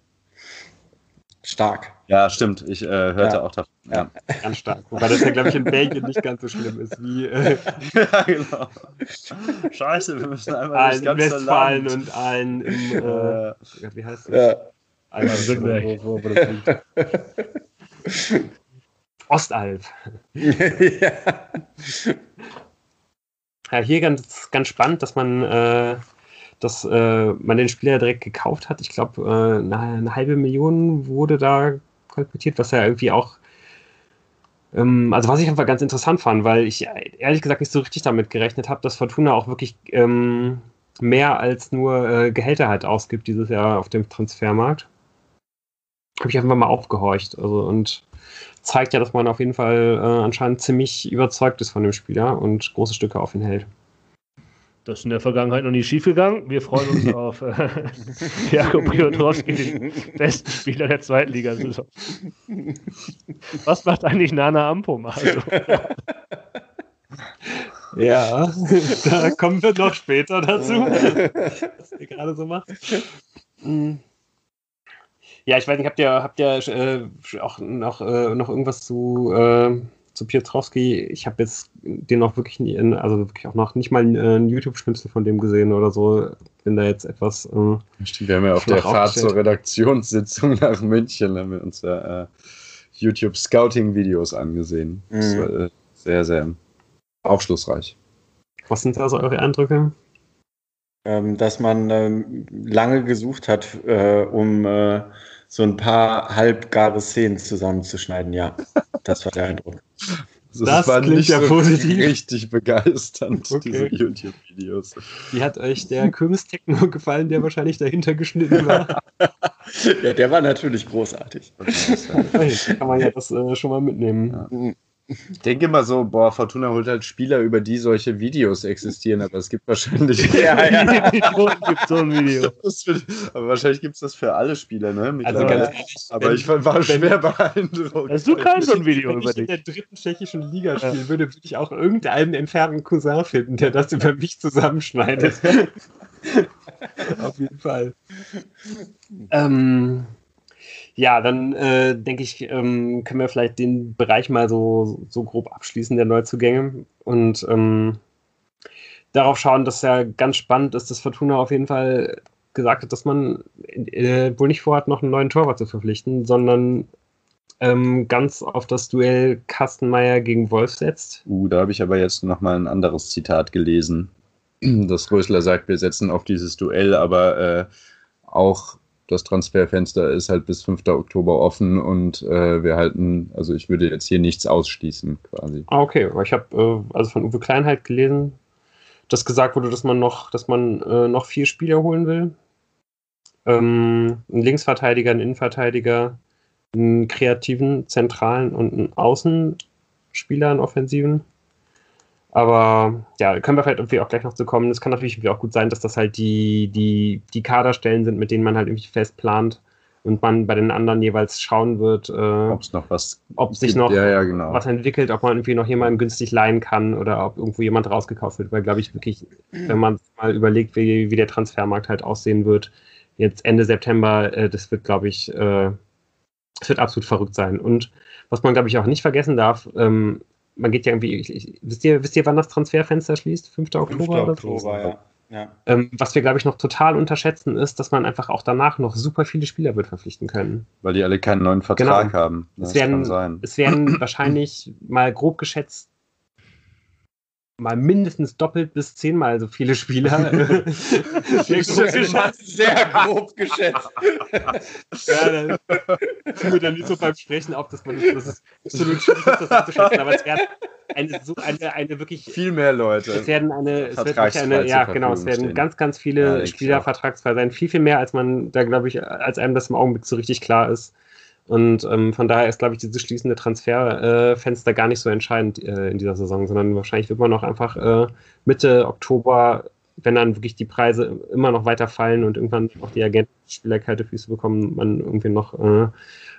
Stark. Ja, stimmt. Ich äh, hörte ja. auch davon. Ja. Ganz stark. Wobei das ja, glaube ich, in Belgien nicht ganz so schlimm ist wie. Äh ja, genau. Scheiße, wir müssen einmal allen das ganze Westfalen Land. und allen im. Äh, wie heißt das? Ja. Also, wo, wo, wo das liegt. Ostalb. ja. ja. Hier ganz, ganz spannend, dass man. Äh, dass äh, man den Spieler direkt gekauft hat. Ich glaube, äh, eine, halbe Million wurde da kolportiert, was ja irgendwie auch, ähm, also was ich einfach ganz interessant fand, weil ich ehrlich gesagt nicht so richtig damit gerechnet habe, dass Fortuna auch wirklich ähm, mehr als nur äh, Gehälter halt ausgibt dieses Jahr auf dem Transfermarkt. Habe ich einfach mal aufgehorcht. Also und zeigt ja, dass man auf jeden Fall äh, anscheinend ziemlich überzeugt ist von dem Spieler und große Stücke auf ihn hält. Das ist in der Vergangenheit noch nie schiefgegangen. Wir freuen uns auf äh, Jakob Piotrowski, den besten Spieler der zweiten Liga. Was macht eigentlich Nana Ampum? Also? Ja, da kommen wir noch später dazu, was ihr gerade so macht. Ja, ich weiß nicht, habt ihr, habt ihr äh, auch noch, äh, noch irgendwas zu äh, zu Piotrowski, ich habe jetzt den noch wirklich nie, in, also wirklich auch noch nicht mal einen YouTube-Schnipsel von dem gesehen oder so. Bin da jetzt etwas. Äh, Stimmt, wir haben ja auf der Fahrt zur Redaktionssitzung nach München haben wir uns ja äh, YouTube Scouting-Videos angesehen. Mhm. Das war äh, sehr, sehr aufschlussreich. Was sind da so eure Eindrücke? Ähm, dass man ähm, lange gesucht hat, äh, um äh, so ein paar halbgare Szenen zusammenzuschneiden. Ja, das war der Eindruck. Also das, das war klingt ja so positiv. richtig begeisternd, okay. diese YouTube-Videos. Wie hat euch der Kürbis-Techno gefallen, der wahrscheinlich dahinter geschnitten war? ja, der war natürlich großartig. Okay, kann man ja das äh, schon mal mitnehmen. Ja. Ich denke immer so, boah, Fortuna holt halt Spieler, über die solche Videos existieren, aber es gibt wahrscheinlich. ja, ja. gibt so ein Video. Für, aber wahrscheinlich gibt es das für alle Spieler, ne? Also ganz ehrlich, aber wenn, ich war wenn, schwer beeindruckt. Hast du kein so ein Video wenn über dich? Wenn ich in der dritten tschechischen Liga spielen ja. würde, würde ich auch irgendeinen entfernten Cousin finden, der das über mich zusammenschneidet. Auf jeden Fall. ähm, ja, dann äh, denke ich, ähm, können wir vielleicht den Bereich mal so, so grob abschließen, der Neuzugänge. Und ähm, darauf schauen, dass ja ganz spannend ist, dass Fortuna auf jeden Fall gesagt hat, dass man äh, wohl nicht vorhat, noch einen neuen Torwart zu verpflichten, sondern ähm, ganz auf das Duell Kastenmeier gegen Wolf setzt. Uh, da habe ich aber jetzt nochmal ein anderes Zitat gelesen. dass Rösler sagt, wir setzen auf dieses Duell, aber äh, auch das Transferfenster ist halt bis 5. Oktober offen und äh, wir halten, also ich würde jetzt hier nichts ausschließen quasi. Ah, okay, aber ich habe äh, also von Uwe Kleinheit gelesen, dass gesagt wurde, dass man noch, dass man äh, noch vier Spieler holen will. Ähm, einen Linksverteidiger, einen Innenverteidiger, einen kreativen, zentralen und einen Außenspieler, einen offensiven. Aber ja, können wir vielleicht irgendwie auch gleich noch zu kommen. Es kann natürlich irgendwie auch gut sein, dass das halt die, die, die Kaderstellen sind, mit denen man halt irgendwie fest plant und man bei den anderen jeweils schauen wird, äh, ob es noch was, ob sich noch ja, ja, genau. was entwickelt, ob man irgendwie noch jemanden günstig leihen kann oder ob irgendwo jemand rausgekauft wird, weil glaube ich wirklich, wenn man mal überlegt, wie, wie der Transfermarkt halt aussehen wird, jetzt Ende September, äh, das wird glaube ich, äh, das wird absolut verrückt sein. Und was man glaube ich auch nicht vergessen darf, ähm, man geht ja irgendwie, ich, ich, wisst, ihr, wisst ihr, wann das Transferfenster schließt? 5. Oktober 5. oder Oktober, so? ja. ja. Ähm, was wir, glaube ich, noch total unterschätzen, ist, dass man einfach auch danach noch super viele Spieler wird verpflichten können. Weil die alle keinen neuen Vertrag genau. haben. Das es werden, es werden wahrscheinlich mal grob geschätzt mal mindestens doppelt bis zehnmal so viele Spieler. sehr, grob sehr grob geschätzt. ja, dann sind wir dann nicht so beim Sprechen auf, dass man das ist absolut schwierig das abzuschätzen, aber es werden eine, so eine, eine wirklich viel mehr Leute. Es werden eine, es wird eine, ja genau, es werden stehen. ganz, ganz viele ja, Spieler vertragsfrei sein, viel, viel mehr, als man da glaube ich, als einem das im Augenblick so richtig klar ist. Und ähm, von daher ist, glaube ich, dieses schließende Transferfenster äh, gar nicht so entscheidend äh, in dieser Saison, sondern wahrscheinlich wird man noch einfach äh, Mitte Oktober, wenn dann wirklich die Preise immer noch weiter fallen und irgendwann auch die Agenten kalte Füße bekommen, man irgendwie noch, äh,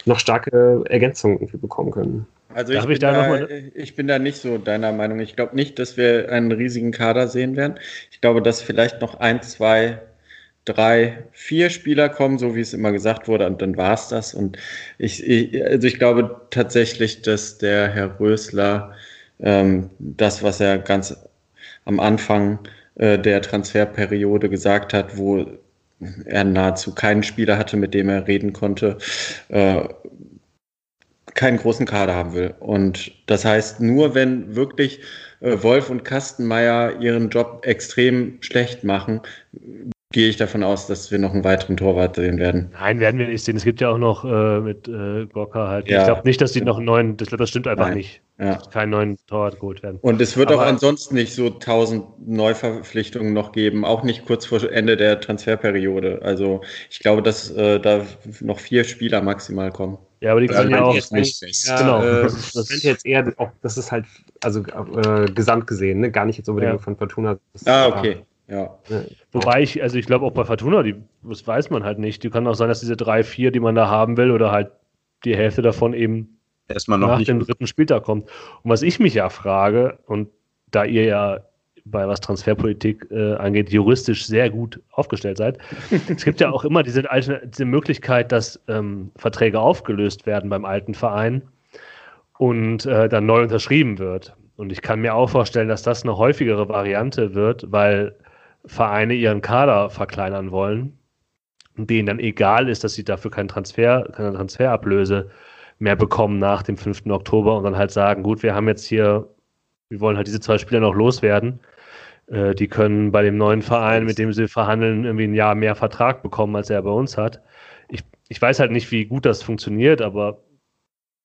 noch starke Ergänzungen irgendwie bekommen können. Also ich, bin da, da ich bin da nicht so deiner Meinung. Ich glaube nicht, dass wir einen riesigen Kader sehen werden. Ich glaube, dass vielleicht noch ein, zwei drei, vier Spieler kommen, so wie es immer gesagt wurde, und dann war es das. Und ich, ich, also ich glaube tatsächlich, dass der Herr Rösler ähm, das, was er ganz am Anfang äh, der Transferperiode gesagt hat, wo er nahezu keinen Spieler hatte, mit dem er reden konnte, äh, keinen großen Kader haben will. Und das heißt, nur wenn wirklich äh, Wolf und Kastenmeier ihren Job extrem schlecht machen, gehe ich davon aus, dass wir noch einen weiteren Torwart sehen werden. Nein, werden wir nicht sehen. Es gibt ja auch noch äh, mit äh, Gorka halt. Ja. Ich glaube nicht, dass die noch einen neuen, das, das stimmt einfach Nein. nicht. Ja. Keinen neuen Torwart geholt werden. Und es wird Aber, auch ansonsten nicht so tausend Neuverpflichtungen noch geben, auch nicht kurz vor Ende der Transferperiode. Also ich glaube, dass äh, da noch vier Spieler maximal kommen. Ja, aber die können ja auch nicht fest. Ja, genau. Äh, das, das könnte jetzt eher, auch, das ist halt, also äh, gesamt gesehen, ne? gar nicht jetzt unbedingt ja. von Fortuna. Ah, okay. Ja. Wobei ich, also ich glaube auch bei Fortuna, die, das weiß man halt nicht. Die kann auch sein, dass diese drei, vier, die man da haben will, oder halt die Hälfte davon eben erstmal noch nach nicht dem dritten Spieltag kommt. Und was ich mich ja frage, und da ihr ja bei was Transferpolitik äh, angeht, juristisch sehr gut aufgestellt seid. es gibt ja auch immer diese, diese Möglichkeit, dass ähm, Verträge aufgelöst werden beim alten Verein und äh, dann neu unterschrieben wird. Und ich kann mir auch vorstellen, dass das eine häufigere Variante wird, weil Vereine ihren Kader verkleinern wollen denen dann egal ist, dass sie dafür keinen Transfer, keine Transferablöse mehr bekommen nach dem 5. Oktober und dann halt sagen, gut, wir haben jetzt hier, wir wollen halt diese zwei Spieler noch loswerden. Äh, die können bei dem neuen Verein, mit dem sie verhandeln, irgendwie ein Jahr mehr Vertrag bekommen, als er bei uns hat. Ich, ich weiß halt nicht, wie gut das funktioniert, aber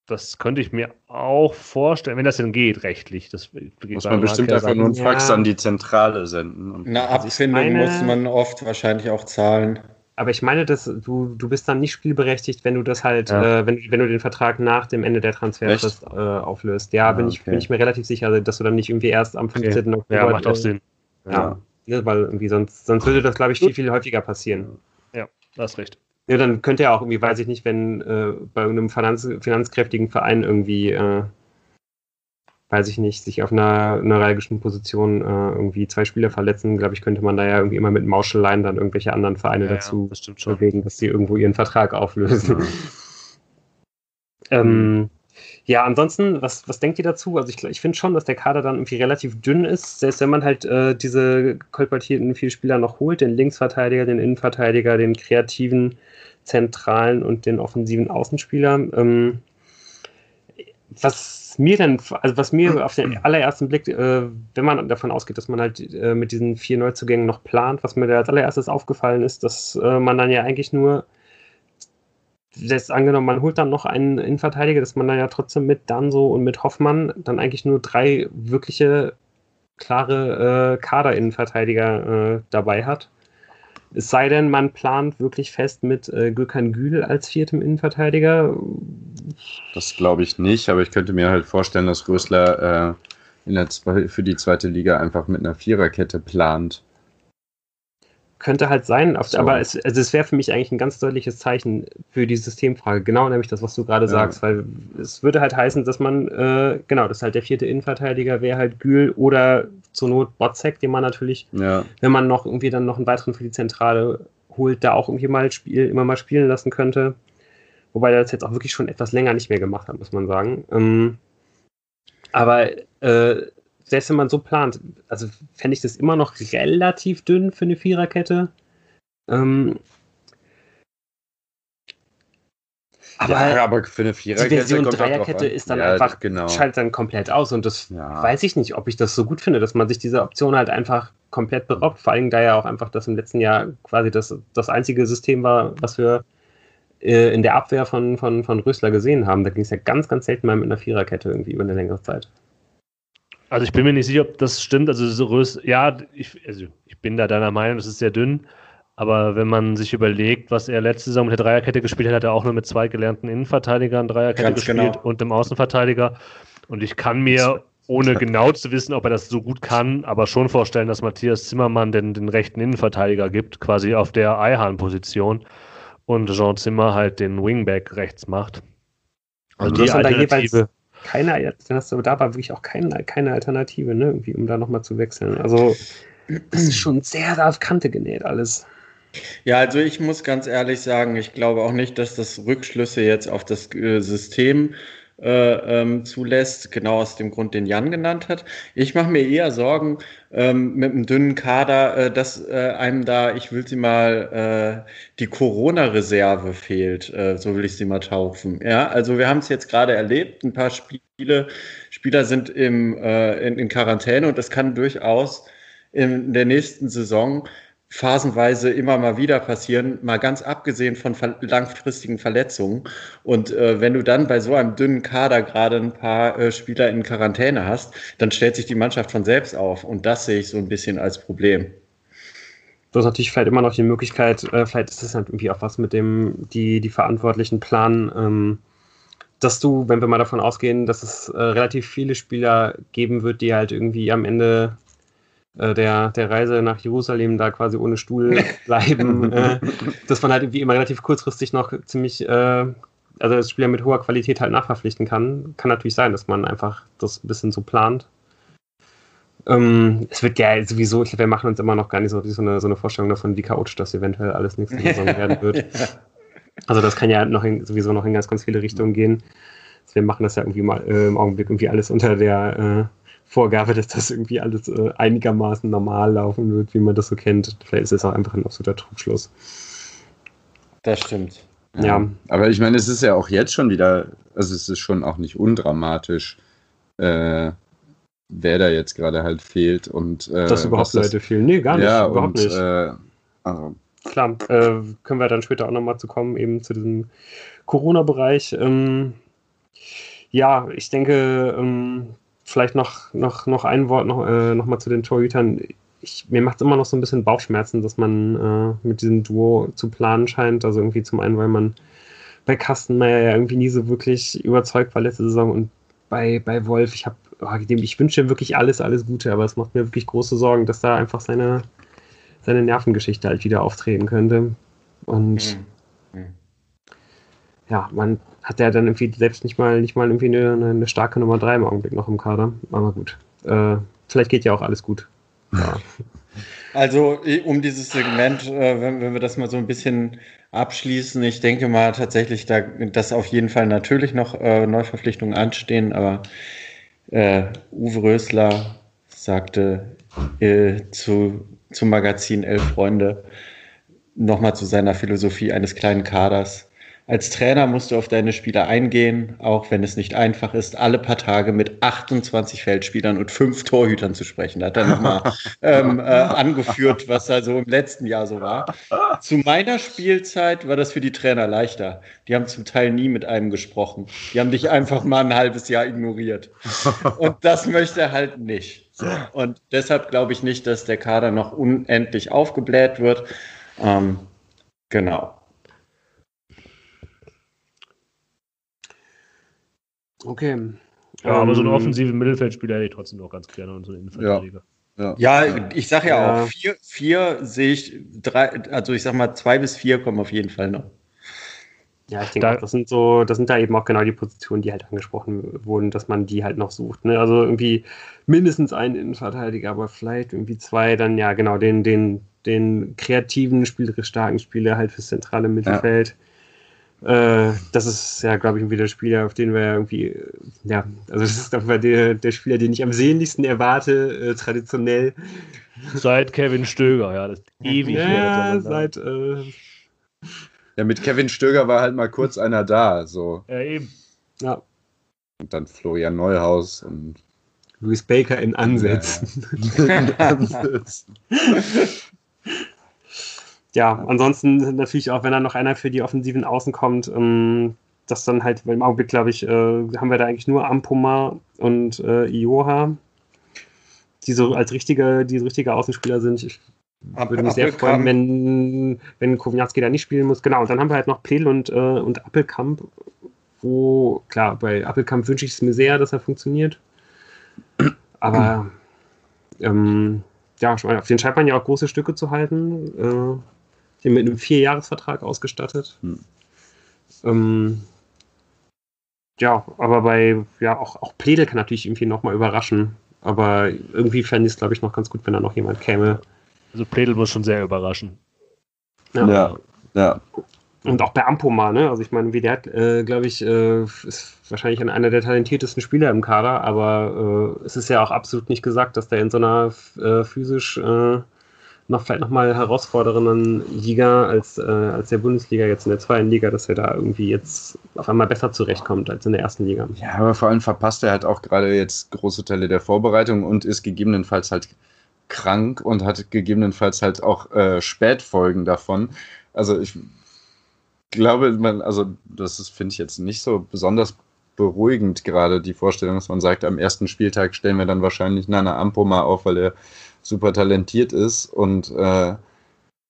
das könnte ich mir auch vorstellen, wenn das denn geht, rechtlich. Das muss man bestimmt einfach nur einen Fax ja. an die Zentrale senden. Eine Abfindung meine, muss man oft wahrscheinlich auch zahlen. Aber ich meine, dass du, du bist dann nicht spielberechtigt, wenn du das halt, ja. äh, wenn, wenn du den Vertrag nach dem Ende der Transferfrist äh, auflöst. Ja, ah, bin, ich, bin ich mir relativ sicher, dass du dann nicht irgendwie erst am 15. Okay. Oktober. Ja, macht auch Sinn. Ja. ja. weil irgendwie sonst, sonst würde das, glaube ich, viel, viel häufiger passieren. Ja, da hast recht. Ja, dann könnte ja auch irgendwie, weiß ich nicht, wenn äh, bei irgendeinem Finanz, finanzkräftigen Verein irgendwie äh, weiß ich nicht, sich auf einer neuralgischen Position äh, irgendwie zwei Spieler verletzen, glaube ich, könnte man da ja irgendwie immer mit Mauscheleien dann irgendwelche anderen Vereine ja, dazu ja, das bewegen, dass sie irgendwo ihren Vertrag auflösen. Ja. ähm, ja, ansonsten, was, was denkt ihr dazu? Also ich, ich finde schon, dass der Kader dann irgendwie relativ dünn ist, selbst wenn man halt äh, diese kolportierten vier Spieler noch holt, den Linksverteidiger, den Innenverteidiger, den kreativen Zentralen und den offensiven Außenspieler. Ähm, was mir dann, also was mir auf den allerersten Blick, äh, wenn man davon ausgeht, dass man halt äh, mit diesen vier Neuzugängen noch plant, was mir da als allererstes aufgefallen ist, dass äh, man dann ja eigentlich nur, das angenommen, man holt dann noch einen Innenverteidiger, dass man dann ja trotzdem mit Danso und mit Hoffmann dann eigentlich nur drei wirkliche klare äh, Kader-Innenverteidiger äh, dabei hat. Es sei denn, man plant wirklich fest mit äh, Gökhan Gül als viertem Innenverteidiger. Das glaube ich nicht, aber ich könnte mir halt vorstellen, dass Rösler äh, in der, für die zweite Liga einfach mit einer Viererkette plant. Könnte halt sein, so. aber es, also es wäre für mich eigentlich ein ganz deutliches Zeichen für die Systemfrage. Genau, nämlich das, was du gerade ja. sagst, weil es würde halt heißen, dass man, äh, genau, dass halt der vierte Innenverteidiger wäre halt Gül oder zur Not Botzek, den man natürlich, ja. wenn man noch irgendwie dann noch einen weiteren für die Zentrale holt, da auch irgendwie mal Spiel, immer mal spielen lassen könnte. Wobei er das jetzt auch wirklich schon etwas länger nicht mehr gemacht hat, muss man sagen. Ähm, aber äh, selbst wenn man so plant, also fände ich das immer noch relativ dünn für eine Viererkette. Ähm, aber, ja, aber für eine Viererkette die Version Dreierkette ist dann ja, einfach genau. schaltet dann komplett aus und das ja. weiß ich nicht, ob ich das so gut finde, dass man sich diese Option halt einfach komplett beraubt. Vor allem da ja auch einfach das im letzten Jahr quasi das, das einzige System war, was wir äh, in der Abwehr von, von, von Rösler gesehen haben. Da ging es ja ganz, ganz selten mal mit einer Viererkette irgendwie über eine längere Zeit. Also ich bin mir nicht sicher, ob das stimmt. Also so Rös ja, ich, also ich bin da deiner Meinung, das ist sehr dünn. Aber wenn man sich überlegt, was er letzte Saison mit der Dreierkette gespielt hat, hat er auch nur mit zwei gelernten Innenverteidigern Dreierkette Ganz gespielt genau. und dem Außenverteidiger. Und ich kann mir, ohne genau zu wissen, ob er das so gut kann, aber schon vorstellen, dass Matthias Zimmermann den, den rechten Innenverteidiger gibt, quasi auf der Eihahn-Position und Jean Zimmer halt den Wingback rechts macht. Also, also die Alternative keine, dann hast du da war wirklich auch keine, keine Alternative, ne, irgendwie, um da nochmal zu wechseln. Also, das ist schon sehr auf Kante genäht alles. Ja, also ich muss ganz ehrlich sagen, ich glaube auch nicht, dass das Rückschlüsse jetzt auf das äh, System äh, ähm, zulässt, genau aus dem Grund, den Jan genannt hat. Ich mache mir eher Sorgen ähm, mit einem dünnen Kader, äh, dass äh, einem da, ich will sie mal, äh, die Corona-Reserve fehlt, äh, so will ich sie mal taufen. Ja, also wir haben es jetzt gerade erlebt, ein paar Spiele, Spieler sind im, äh, in, in Quarantäne und das kann durchaus in der nächsten Saison phasenweise immer mal wieder passieren, mal ganz abgesehen von ver langfristigen Verletzungen. Und äh, wenn du dann bei so einem dünnen Kader gerade ein paar äh, Spieler in Quarantäne hast, dann stellt sich die Mannschaft von selbst auf. Und das sehe ich so ein bisschen als Problem. Du hast natürlich vielleicht immer noch die Möglichkeit, äh, vielleicht ist das halt irgendwie auch was mit dem, die, die Verantwortlichen planen, ähm, dass du, wenn wir mal davon ausgehen, dass es äh, relativ viele Spieler geben wird, die halt irgendwie am Ende äh, der, der Reise nach Jerusalem da quasi ohne Stuhl bleiben, äh, dass man halt irgendwie immer relativ kurzfristig noch ziemlich, äh, also das Spieler mit hoher Qualität halt nachverpflichten kann. Kann natürlich sein, dass man einfach das ein bisschen so plant. Ähm, es wird ja sowieso, ich glaube, wir machen uns immer noch gar nicht so, so, eine, so eine Vorstellung davon, wie chaotisch das eventuell alles nächste Saison werden wird. Also das kann ja noch in, sowieso noch in ganz, ganz viele Richtungen gehen. Wir machen das ja irgendwie mal äh, im Augenblick irgendwie alles unter der äh, Vorgabe, dass das irgendwie alles äh, einigermaßen normal laufen wird, wie man das so kennt. Vielleicht ist es auch einfach ein absoluter Trugschluss. Das stimmt. Ja. ja. Aber ich meine, es ist ja auch jetzt schon wieder also es ist schon auch nicht undramatisch, äh, wer da jetzt gerade halt fehlt und äh, dass überhaupt Leute das, fehlen. Nee, gar nicht. Ja, überhaupt und, nicht. Äh, also, Klar, äh, können wir dann später auch nochmal zu kommen, eben zu diesem Corona-Bereich. Ähm, ja, ich denke, ähm, vielleicht noch, noch, noch ein Wort noch, äh, noch mal zu den Torhütern. Ich, mir macht es immer noch so ein bisschen Bauchschmerzen, dass man äh, mit diesem Duo zu planen scheint. Also irgendwie zum einen, weil man bei Kastenmeier ja irgendwie nie so wirklich überzeugt war letzte Saison und bei, bei Wolf, ich habe, oh, ich wünsche ihm wirklich alles, alles Gute, aber es macht mir wirklich große Sorgen, dass da einfach seine, seine Nervengeschichte halt wieder auftreten könnte. Und mhm. Mhm. ja, man hat ja dann irgendwie selbst nicht mal, nicht mal irgendwie eine, eine starke Nummer 3 im Augenblick noch im Kader. Aber gut. Äh, vielleicht geht ja auch alles gut. Ja. Also um dieses Segment, äh, wenn, wenn, wir das mal so ein bisschen abschließen, ich denke mal tatsächlich, da, dass auf jeden Fall natürlich noch äh, Neuverpflichtungen anstehen, aber äh, Uwe Rösler sagte äh, zu, zum Magazin Elf Freunde nochmal zu seiner Philosophie eines kleinen Kaders. Als Trainer musst du auf deine Spieler eingehen, auch wenn es nicht einfach ist, alle paar Tage mit 28 Feldspielern und fünf Torhütern zu sprechen. Da hat er nochmal ähm, äh, angeführt, was da so im letzten Jahr so war. Zu meiner Spielzeit war das für die Trainer leichter. Die haben zum Teil nie mit einem gesprochen. Die haben dich einfach mal ein halbes Jahr ignoriert. Und das möchte er halt nicht. Und deshalb glaube ich nicht, dass der Kader noch unendlich aufgebläht wird. Ähm, genau. Okay. Ja, aber so einen ähm, offensiven Mittelfeldspieler hätte ich trotzdem noch ganz gerne und so einen Innenverteidiger. Ja. Ja, ich sage ja, ja, auch, vier, vier sehe ich, drei, also ich sag mal, zwei bis vier kommen auf jeden Fall noch. Ja, ich denke, da, das sind so, das sind da eben auch genau die Positionen, die halt angesprochen wurden, dass man die halt noch sucht. Ne? Also irgendwie mindestens einen Innenverteidiger, aber vielleicht irgendwie zwei, dann ja genau den, den, den kreativen, spielerisch starken Spieler halt fürs zentrale Mittelfeld. Ja äh, das ist ja, glaube ich, irgendwie der Spieler, auf den wir irgendwie, ja, also das ist der, der Spieler, den ich am sehnlichsten erwarte, äh, traditionell. Seit Kevin Stöger, ja, das ist ewig. Ja, seit. Äh, ja, mit Kevin Stöger war halt mal kurz einer da, so. Ja, eben. Ja. Und dann Florian Neuhaus und. Louis Baker in Ansätzen. Ja, in Ansätzen ja, ansonsten natürlich auch, wenn dann noch einer für die offensiven Außen kommt, ähm, das dann halt, weil im Augenblick, glaube ich, äh, haben wir da eigentlich nur Ampoma und äh, Ioha, die so als richtige, die so richtige Außenspieler sind. Ich würde mich sehr freuen, wenn, wenn Kowinatski da nicht spielen muss. Genau, und dann haben wir halt noch Pledel und, äh, und Appelkamp, wo, klar, bei Appelkamp wünsche ich es mir sehr, dass er funktioniert. Aber ähm, ja, auf den scheint man ja auch große Stücke zu halten. Äh, mit einem Vierjahresvertrag ausgestattet. Hm. Ähm, ja, aber bei, ja, auch, auch Pledel kann natürlich irgendwie nochmal überraschen. Aber irgendwie fände ich es, glaube ich, noch ganz gut, wenn da noch jemand käme. Also Pledel muss schon sehr überraschen. Ja. ja. ja. Und auch bei Ampoma, ne? Also ich meine, wie der hat, äh, glaube ich, äh, ist wahrscheinlich einer der talentiertesten Spieler im Kader, aber äh, es ist ja auch absolut nicht gesagt, dass der in so einer äh, physisch äh, noch vielleicht nochmal herausfordernden Liga als, äh, als der Bundesliga jetzt in der zweiten Liga, dass er da irgendwie jetzt auf einmal besser zurechtkommt als in der ersten Liga. Ja, aber vor allem verpasst er halt auch gerade jetzt große Teile der Vorbereitung und ist gegebenenfalls halt krank und hat gegebenenfalls halt auch äh, Spätfolgen davon. Also ich glaube, man, also das finde ich jetzt nicht so besonders beruhigend gerade die Vorstellung, dass man sagt, am ersten Spieltag stellen wir dann wahrscheinlich Nana Ampoma auf, weil er super talentiert ist. Und äh,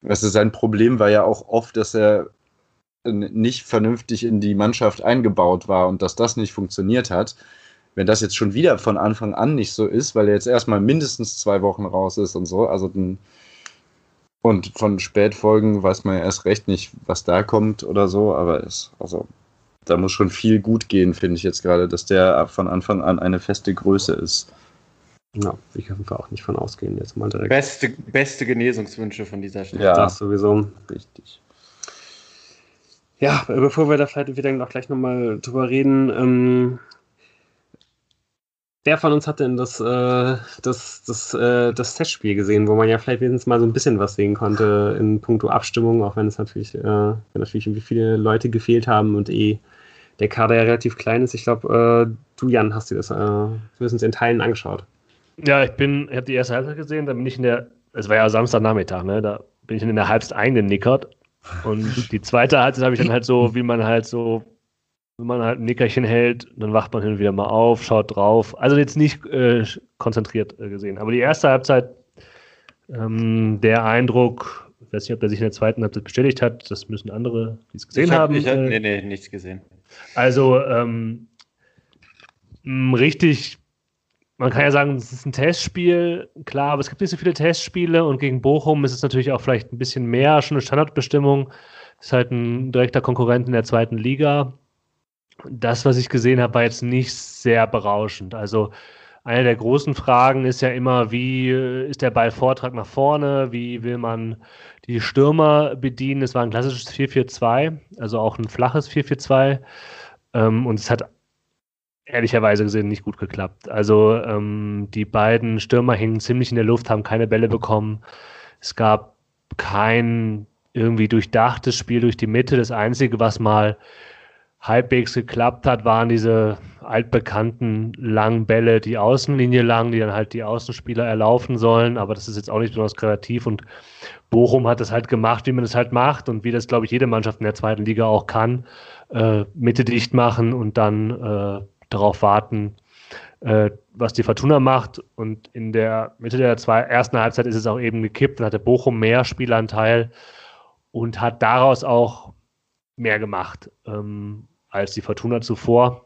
also sein Problem war ja auch oft, dass er nicht vernünftig in die Mannschaft eingebaut war und dass das nicht funktioniert hat. Wenn das jetzt schon wieder von Anfang an nicht so ist, weil er jetzt erstmal mindestens zwei Wochen raus ist und so, also dann, und von Spätfolgen weiß man ja erst recht nicht, was da kommt oder so, aber es, also da muss schon viel gut gehen, finde ich jetzt gerade, dass der von Anfang an eine feste Größe ist. Ja, ich kann auch nicht von ausgehen jetzt mal direkt. Beste, beste Genesungswünsche von dieser Stelle. Ja, das sowieso. Richtig. Ja, bevor wir da vielleicht wieder noch gleich nochmal drüber reden, ähm, wer von uns hat denn das, äh, das, das, äh, das Testspiel gesehen, wo man ja vielleicht wenigstens mal so ein bisschen was sehen konnte in puncto Abstimmung, auch wenn es natürlich, äh, wenn natürlich irgendwie viele Leute gefehlt haben und eh der Kader ja relativ klein ist. Ich glaube, äh, du, Jan, hast dir das äh, zumindest in Teilen angeschaut. Ja, ich bin, ich habe die erste Halbzeit gesehen, dann bin ich in der, es war ja Samstagnachmittag, ne? Da bin ich in der Halbzeit eingenickert. Und die zweite Halbzeit habe ich dann halt so, wie man halt so, wenn man halt ein Nickerchen hält, dann wacht man hin und wieder mal auf, schaut drauf. Also jetzt nicht äh, konzentriert äh, gesehen. Aber die erste Halbzeit, ähm, der Eindruck, ich weiß nicht, ob der sich in der zweiten Halbzeit bestätigt hat, das müssen andere, die es gesehen ich hab, haben. Ich hab, äh, nee, nee, nichts gesehen. Also ähm, richtig man kann ja sagen, es ist ein Testspiel, klar, aber es gibt nicht so viele Testspiele und gegen Bochum ist es natürlich auch vielleicht ein bisschen mehr, schon eine Standardbestimmung. Ist halt ein direkter Konkurrent in der zweiten Liga. Das, was ich gesehen habe, war jetzt nicht sehr berauschend. Also eine der großen Fragen ist ja immer, wie ist der Ballvortrag nach vorne? Wie will man die Stürmer bedienen? Es war ein klassisches 4-4-2, also auch ein flaches 4-4-2. Ähm, und es hat ehrlicherweise gesehen nicht gut geklappt. Also ähm, die beiden Stürmer hingen ziemlich in der Luft, haben keine Bälle bekommen. Es gab kein irgendwie durchdachtes Spiel durch die Mitte. Das Einzige, was mal halbwegs geklappt hat, waren diese altbekannten langen Bälle, die Außenlinie lang, die dann halt die Außenspieler erlaufen sollen. Aber das ist jetzt auch nicht besonders kreativ und Bochum hat das halt gemacht, wie man es halt macht und wie das, glaube ich, jede Mannschaft in der zweiten Liga auch kann. Äh, Mitte dicht machen und dann äh, darauf warten, äh, was die Fortuna macht. Und in der Mitte der zwei, ersten Halbzeit ist es auch eben gekippt. Dann hatte Bochum mehr Spielanteil und hat daraus auch mehr gemacht ähm, als die Fortuna zuvor.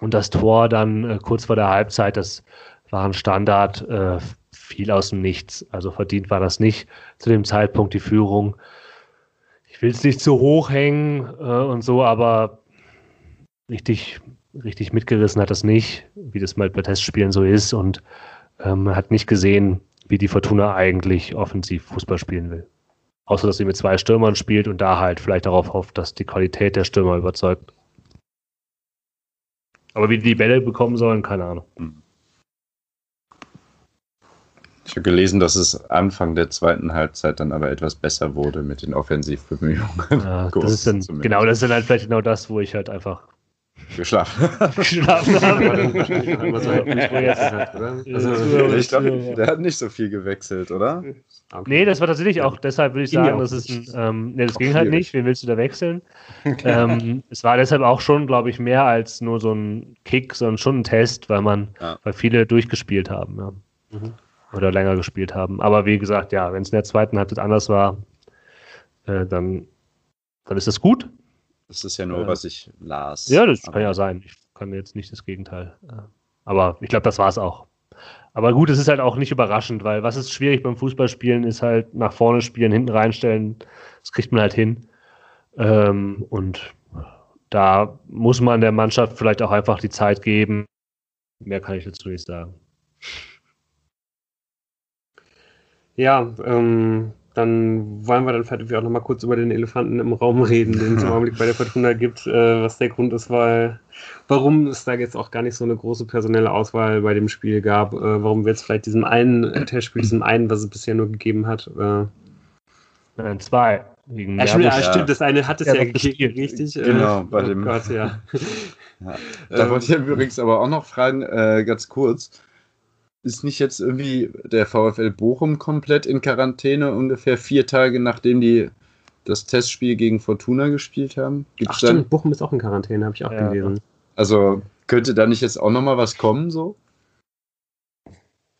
Und das Tor dann äh, kurz vor der Halbzeit, das war ein Standard, äh, viel aus dem Nichts. Also verdient war das nicht zu dem Zeitpunkt die Führung. Ich will es nicht zu hoch hängen äh, und so, aber richtig richtig mitgerissen hat das nicht, wie das mal bei Testspielen so ist und ähm, hat nicht gesehen, wie die Fortuna eigentlich offensiv Fußball spielen will. Außer, dass sie mit zwei Stürmern spielt und da halt vielleicht darauf hofft, dass die Qualität der Stürmer überzeugt. Aber wie die die Bälle bekommen sollen, keine Ahnung. Ich habe gelesen, dass es Anfang der zweiten Halbzeit dann aber etwas besser wurde mit den Offensivbemühungen. Ja, das ist dann, genau, das ist dann halt vielleicht genau das, wo ich halt einfach geschlafen. geschlafen habe. also, ich glaube, der hat nicht so viel gewechselt, oder? Okay. Nee, das war tatsächlich auch, deshalb würde ich sagen, das ist ein, ähm, nee, das ging halt nicht, wen willst du da wechseln? ähm, es war deshalb auch schon, glaube ich, mehr als nur so ein Kick, sondern schon ein Test, weil man, ja. weil viele durchgespielt haben, ja. Mhm. Oder länger gespielt haben. Aber wie gesagt, ja, wenn es in der zweiten Halbzeit anders war, äh, dann, dann ist das gut. Das ist ja nur, äh, was ich las. Ja, das kann ja sein. Ich kann jetzt nicht das Gegenteil. Äh, aber ich glaube, das war es auch. Aber gut, es ist halt auch nicht überraschend, weil was ist schwierig beim Fußballspielen, ist halt nach vorne spielen, hinten reinstellen. Das kriegt man halt hin. Ähm, und da muss man der Mannschaft vielleicht auch einfach die Zeit geben. Mehr kann ich dazu nicht sagen. Ja, ähm, dann wollen wir dann vielleicht auch nochmal kurz über den Elefanten im Raum reden, den es im Augenblick bei der Fortuna gibt, äh, was der Grund ist, weil, warum es da jetzt auch gar nicht so eine große personelle Auswahl bei dem Spiel gab, äh, warum wir jetzt vielleicht diesem einen Testspiel, diesem einen, was es bisher nur gegeben hat. Äh, Nein, zwei. ja, stimmt, ja, stimmt, das eine hat es ja, ja gegeben, richtig? Äh, genau, bei oh dem. Gott, ja. ja. Da wollte ich übrigens aber auch noch fragen, äh, ganz kurz ist nicht jetzt irgendwie der VfL Bochum komplett in Quarantäne, ungefähr vier Tage nachdem die das Testspiel gegen Fortuna gespielt haben? Gibt's Ach stimmt, Bochum ist auch in Quarantäne, habe ich auch ja. gelesen. Also könnte da nicht jetzt auch nochmal was kommen, so?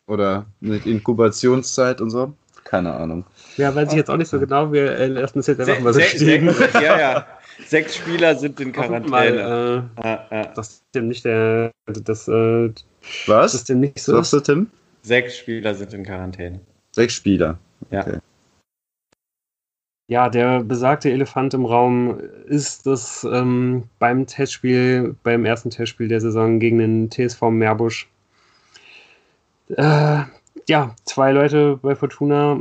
Oder mit Inkubationszeit und so? Keine Ahnung. Ja, weiß ich jetzt auch nicht so genau. Wir äh, lassen es jetzt einfach mal so stehen. ja, ja. Sechs Spieler sind in Quarantäne. Mal, äh, ah, ah. Das ist nicht der, das, äh, Was? Das dem nicht so Sagst du, Tim? Sechs Spieler sind in Quarantäne. Sechs Spieler. Ja. Okay. Ja, der besagte Elefant im Raum ist, dass ähm, beim Testspiel, beim ersten Testspiel der Saison gegen den TSV Meerbusch, äh, ja, zwei Leute bei Fortuna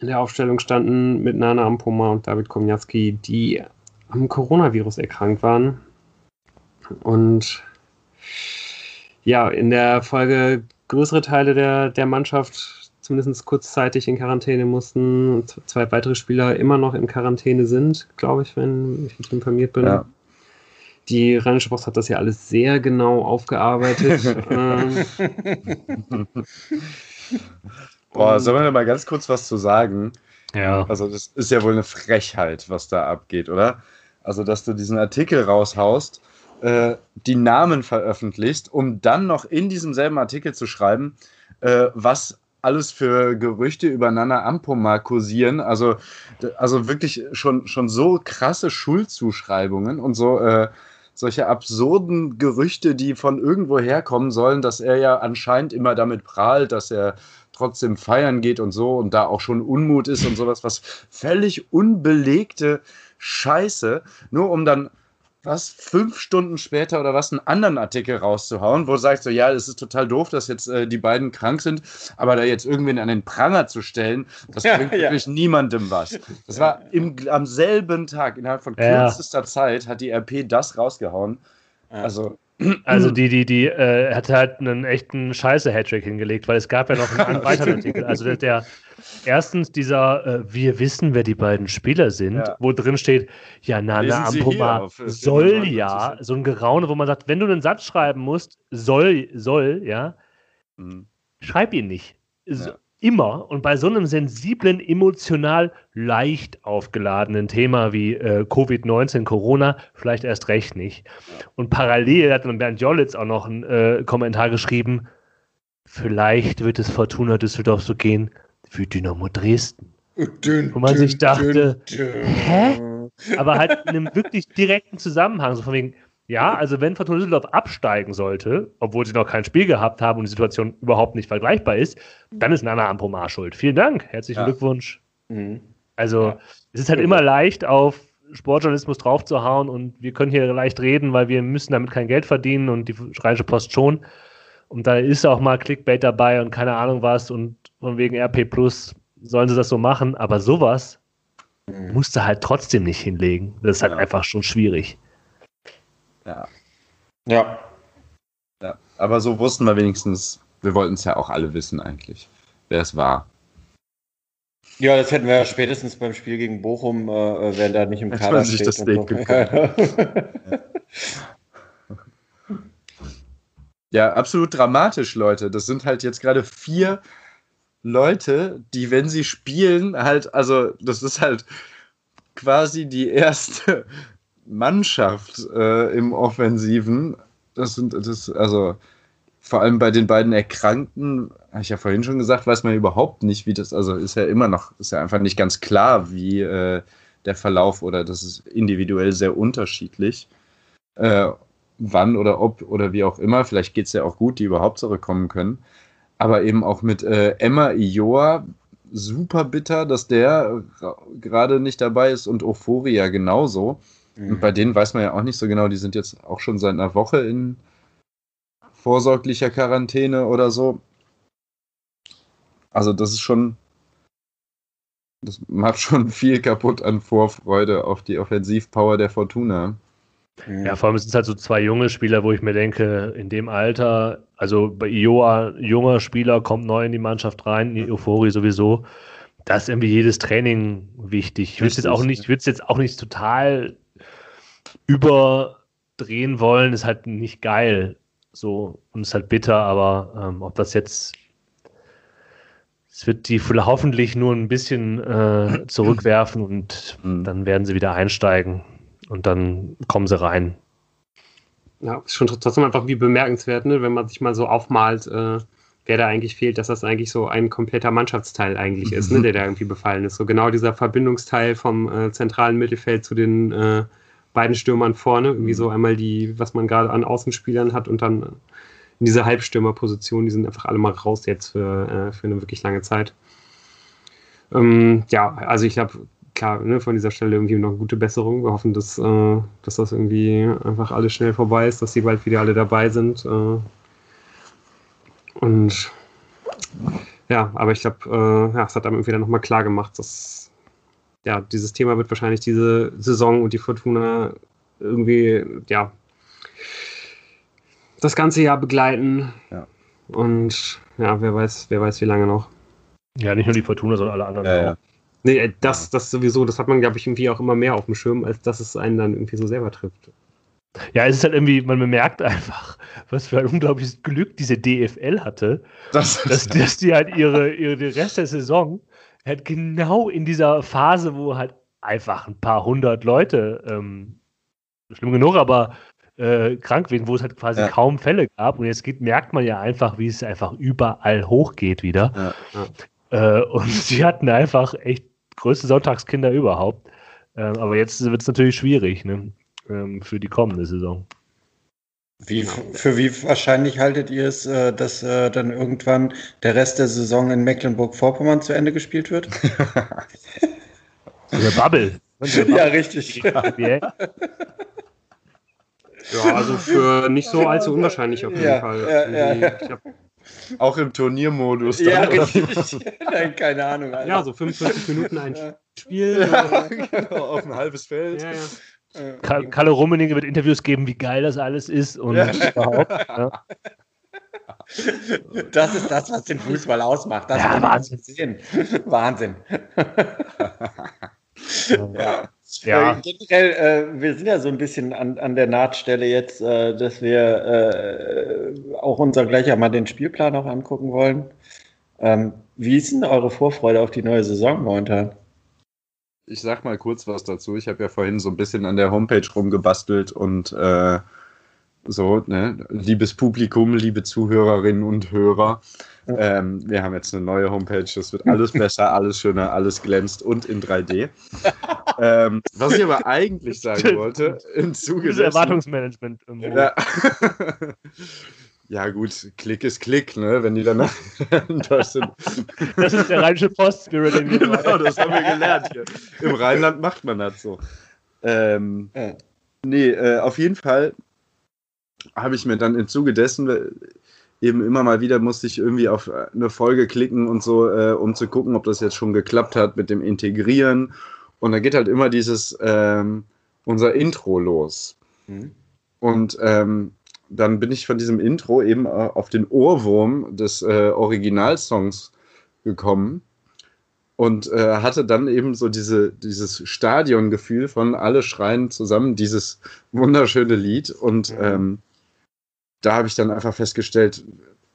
in der Aufstellung standen mit Nana Ampoma und David Komniatski, die am Coronavirus erkrankt waren. Und ja, in der Folge größere Teile der, der Mannschaft zumindest kurzzeitig in Quarantäne mussten. Zwei weitere Spieler immer noch in Quarantäne sind, glaube ich, wenn ich nicht informiert bin. Ja. Die Rheinische Post hat das ja alles sehr genau aufgearbeitet. ähm, Boah, sollen wir mal ganz kurz was zu sagen? Ja. Also, das ist ja wohl eine Frechheit, was da abgeht, oder? Also, dass du diesen Artikel raushaust, äh, die Namen veröffentlichst, um dann noch in diesem selben Artikel zu schreiben, äh, was alles für Gerüchte über Nana Ampomar kursieren. Also, also wirklich schon, schon so krasse Schuldzuschreibungen und so äh, solche absurden Gerüchte, die von irgendwo herkommen sollen, dass er ja anscheinend immer damit prahlt, dass er trotzdem feiern geht und so und da auch schon Unmut ist und sowas, was völlig unbelegte Scheiße, nur um dann was fünf Stunden später oder was einen anderen Artikel rauszuhauen, wo du sagst so, ja, es ist total doof, dass jetzt äh, die beiden krank sind, aber da jetzt irgendwen an den Pranger zu stellen, das Ja, bringt ja. wirklich niemandem was. Das war im, am selben Tag, innerhalb von Ja. kürzester Zeit, hat die RP das rausgehauen. Ja. Also, Also die, die, die äh, hat halt einen echten Scheiße-Hattrick hingelegt, weil es gab ja noch einen, weiteren Artikel. Also der, der erstens dieser äh, Wir wissen, wer die beiden Spieler sind, Ja. wo drin steht, ja, Nana Ampoma soll 99. ja, so ein Geraune, wo man sagt, wenn du einen Satz schreiben musst, soll, soll, ja, mh. schreib ihn nicht. So, Ja. Immer und bei so einem sensiblen, emotional leicht aufgeladenen Thema wie äh, Covid-19, Corona, vielleicht erst recht nicht. Und parallel hat dann Bernd Jollitz auch noch einen äh, Kommentar geschrieben, vielleicht wird es Fortuna Düsseldorf so gehen wie Dynamo Dresden. Wo man sich dachte, hä? Aber halt in einem wirklich direkten Zusammenhang, so von wegen, ja, also wenn Fortuna Düsseldorf absteigen sollte, obwohl sie noch kein Spiel gehabt haben und die Situation überhaupt nicht vergleichbar ist, dann ist Nana Ampomar schuld. Vielen Dank, herzlichen Ja. Glückwunsch. Mhm. Also Ja. es ist halt immer leicht, auf Sportjournalismus draufzuhauen und wir können hier leicht reden, weil wir müssen damit kein Geld verdienen und die Rheinische Post schon. Und da ist auch mal Clickbait dabei und keine Ahnung was und von wegen RP Plus sollen sie das so machen, aber sowas Mhm. musst du halt trotzdem nicht hinlegen. Das ist halt Ja. einfach schon schwierig. Ja, Ja. ja. Aber so wussten wir wenigstens, wir wollten es ja auch alle wissen eigentlich, wer es war. Ja, das hätten wir ja spätestens beim Spiel gegen Bochum, äh, wer da nicht im Kader man sich steht. das so. Ja, absolut dramatisch, Leute. Das sind halt jetzt gerade vier Leute, die, wenn sie spielen, halt, also das ist halt quasi die erste Mannschaft äh, im Offensiven. Das sind, das, also vor allem bei den beiden Erkrankten, habe ich ja vorhin schon gesagt, weiß man überhaupt nicht, wie das, also ist ja immer noch, ist ja einfach nicht ganz klar, wie äh, der Verlauf oder das ist individuell sehr unterschiedlich. Äh, wann oder ob oder wie auch immer. Vielleicht geht es ja auch gut, die überhaupt zurückkommen können. Aber eben auch mit äh, Emma Ioa, super bitter, dass der äh, gerade nicht dabei ist und Euphoria genauso. Mhm. Und bei denen weiß man ja auch nicht so genau, die sind jetzt auch schon seit einer Woche in vorsorglicher Quarantäne oder so. Also das ist schon, das macht schon viel kaputt an Vorfreude auf die Offensivpower der Fortuna. Ja, vor allem sind es halt so zwei junge Spieler, wo ich mir denke, in dem Alter, also bei Ioa, junger Spieler, kommt neu in die Mannschaft rein, die Euphorie sowieso. Da ist irgendwie jedes Training wichtig. Ich würde es jetzt auch nicht, würde es jetzt auch nicht total überdrehen wollen, ist halt nicht geil. So, und ist halt bitter, aber ähm, ob das jetzt es wird die hoffentlich nur ein bisschen äh, zurückwerfen und Mhm. dann werden sie wieder einsteigen und dann kommen sie rein. Ja, ist schon trotzdem einfach wie bemerkenswert, ne? wenn man sich mal so aufmalt, äh, wer da eigentlich fehlt, dass das eigentlich so ein kompletter Mannschaftsteil eigentlich ist, ne? der da irgendwie befallen ist. So genau dieser Verbindungsteil vom äh, zentralen Mittelfeld zu den äh, beiden Stürmern vorne, irgendwie so einmal die, was man gerade an Außenspielern hat und dann in dieser Halbstürmerposition, die sind einfach alle mal raus jetzt für, äh, für eine wirklich lange Zeit. Ähm, ja, also ich glaube, klar, ne, von dieser Stelle irgendwie noch eine gute Besserung. Wir hoffen, dass, äh, dass das irgendwie einfach alles schnell vorbei ist, dass sie bald wieder alle dabei sind. Äh, und ja, aber ich glaube, äh, ja, es hat einem irgendwie dann nochmal klar gemacht, dass ja, dieses Thema wird wahrscheinlich diese Saison und die Fortuna irgendwie, ja, das ganze Jahr begleiten. Ja. Und ja, wer weiß, wer weiß, wie lange noch. Ja, nicht nur die Fortuna, sondern alle anderen Ja, auch. ja. Nee, äh, das, das sowieso, das hat man, glaube ich, irgendwie auch immer mehr auf dem Schirm, als dass es einen dann irgendwie so selber trifft. Ja, es ist halt irgendwie, man bemerkt einfach, was für ein unglaubliches Glück diese DFL hatte, Das dass, dass die halt ihre, ihre den Rest der Saison halt genau in dieser Phase, wo halt einfach ein paar hundert Leute, ähm, schlimm genug, aber äh, krank werden, wo es halt quasi Ja. kaum Fälle gab. Und jetzt geht, merkt man ja einfach, wie es einfach überall hochgeht wieder. Ja. Äh, und sie hatten einfach echt größte Sonntagskinder überhaupt. Ähm, aber jetzt wird es natürlich schwierig ne? ähm, für die kommende Saison. Wie, für wie wahrscheinlich haltet ihr es, äh, dass äh, dann irgendwann der Rest der Saison in Mecklenburg-Vorpommern zu Ende gespielt wird? Der Bubble. ja, richtig. Ja. Ja, also für nicht so allzu unwahrscheinlich auf jeden Ja, Fall. ja, ja, ja. Hab, Auch im Turniermodus. Ja, dann, oder? richtig. Nein, keine Ahnung. Alter. ja, so 45 Minuten ein Ja. Spiel. Ja, genau, auf ein halbes Feld. Ja, ja. Äh, Ka- Kalle Rummenigge wird Interviews geben, wie geil das alles ist und Ja. überhaupt. Ja. Das ist das, was den Fußball ausmacht. Das Ja, Wahnsinn. Sehen. Wahnsinn. Ja. Äh, Generell, äh, wir sind ja so ein bisschen an, an der Nahtstelle jetzt, äh, dass wir äh, auch unser gleich einmal den Spielplan auch angucken wollen. Ähm, wie ist denn eure Vorfreude auf die neue Saison momentan? Ich sag mal kurz was dazu. Ich habe ja vorhin so ein bisschen an der Homepage rumgebastelt und äh, so, ne, liebes Publikum, liebe Zuhörerinnen und Hörer. Ähm, wir haben jetzt eine neue Homepage. Es wird alles besser, alles schöner, alles glänzt und in 3D. ähm, was ich aber eigentlich sagen wollte, im Zuge Dieses Erwartungsmanagement. Ja. ja, gut, Klick ist Klick, ne? Wenn die dann enttäuscht sind. Das ist der rheinische Post-Spirit. Genau, das haben wir gelernt hier. Im Rheinland macht man das so. Ähm, Ja. Nee, äh, auf jeden Fall habe ich mir dann im Zuge dessen eben immer mal wieder musste ich irgendwie auf eine Folge klicken und so, äh, um zu gucken, ob das jetzt schon geklappt hat mit dem Integrieren. Und da geht halt immer dieses ähm, unser Intro los. Und ähm, dann bin ich von diesem Intro eben äh, auf den Ohrwurm des äh, Originalsongs gekommen und äh, hatte dann eben so diese, dieses Stadiongefühl von alle schreien zusammen dieses wunderschöne Lied und ähm, da habe ich dann einfach festgestellt,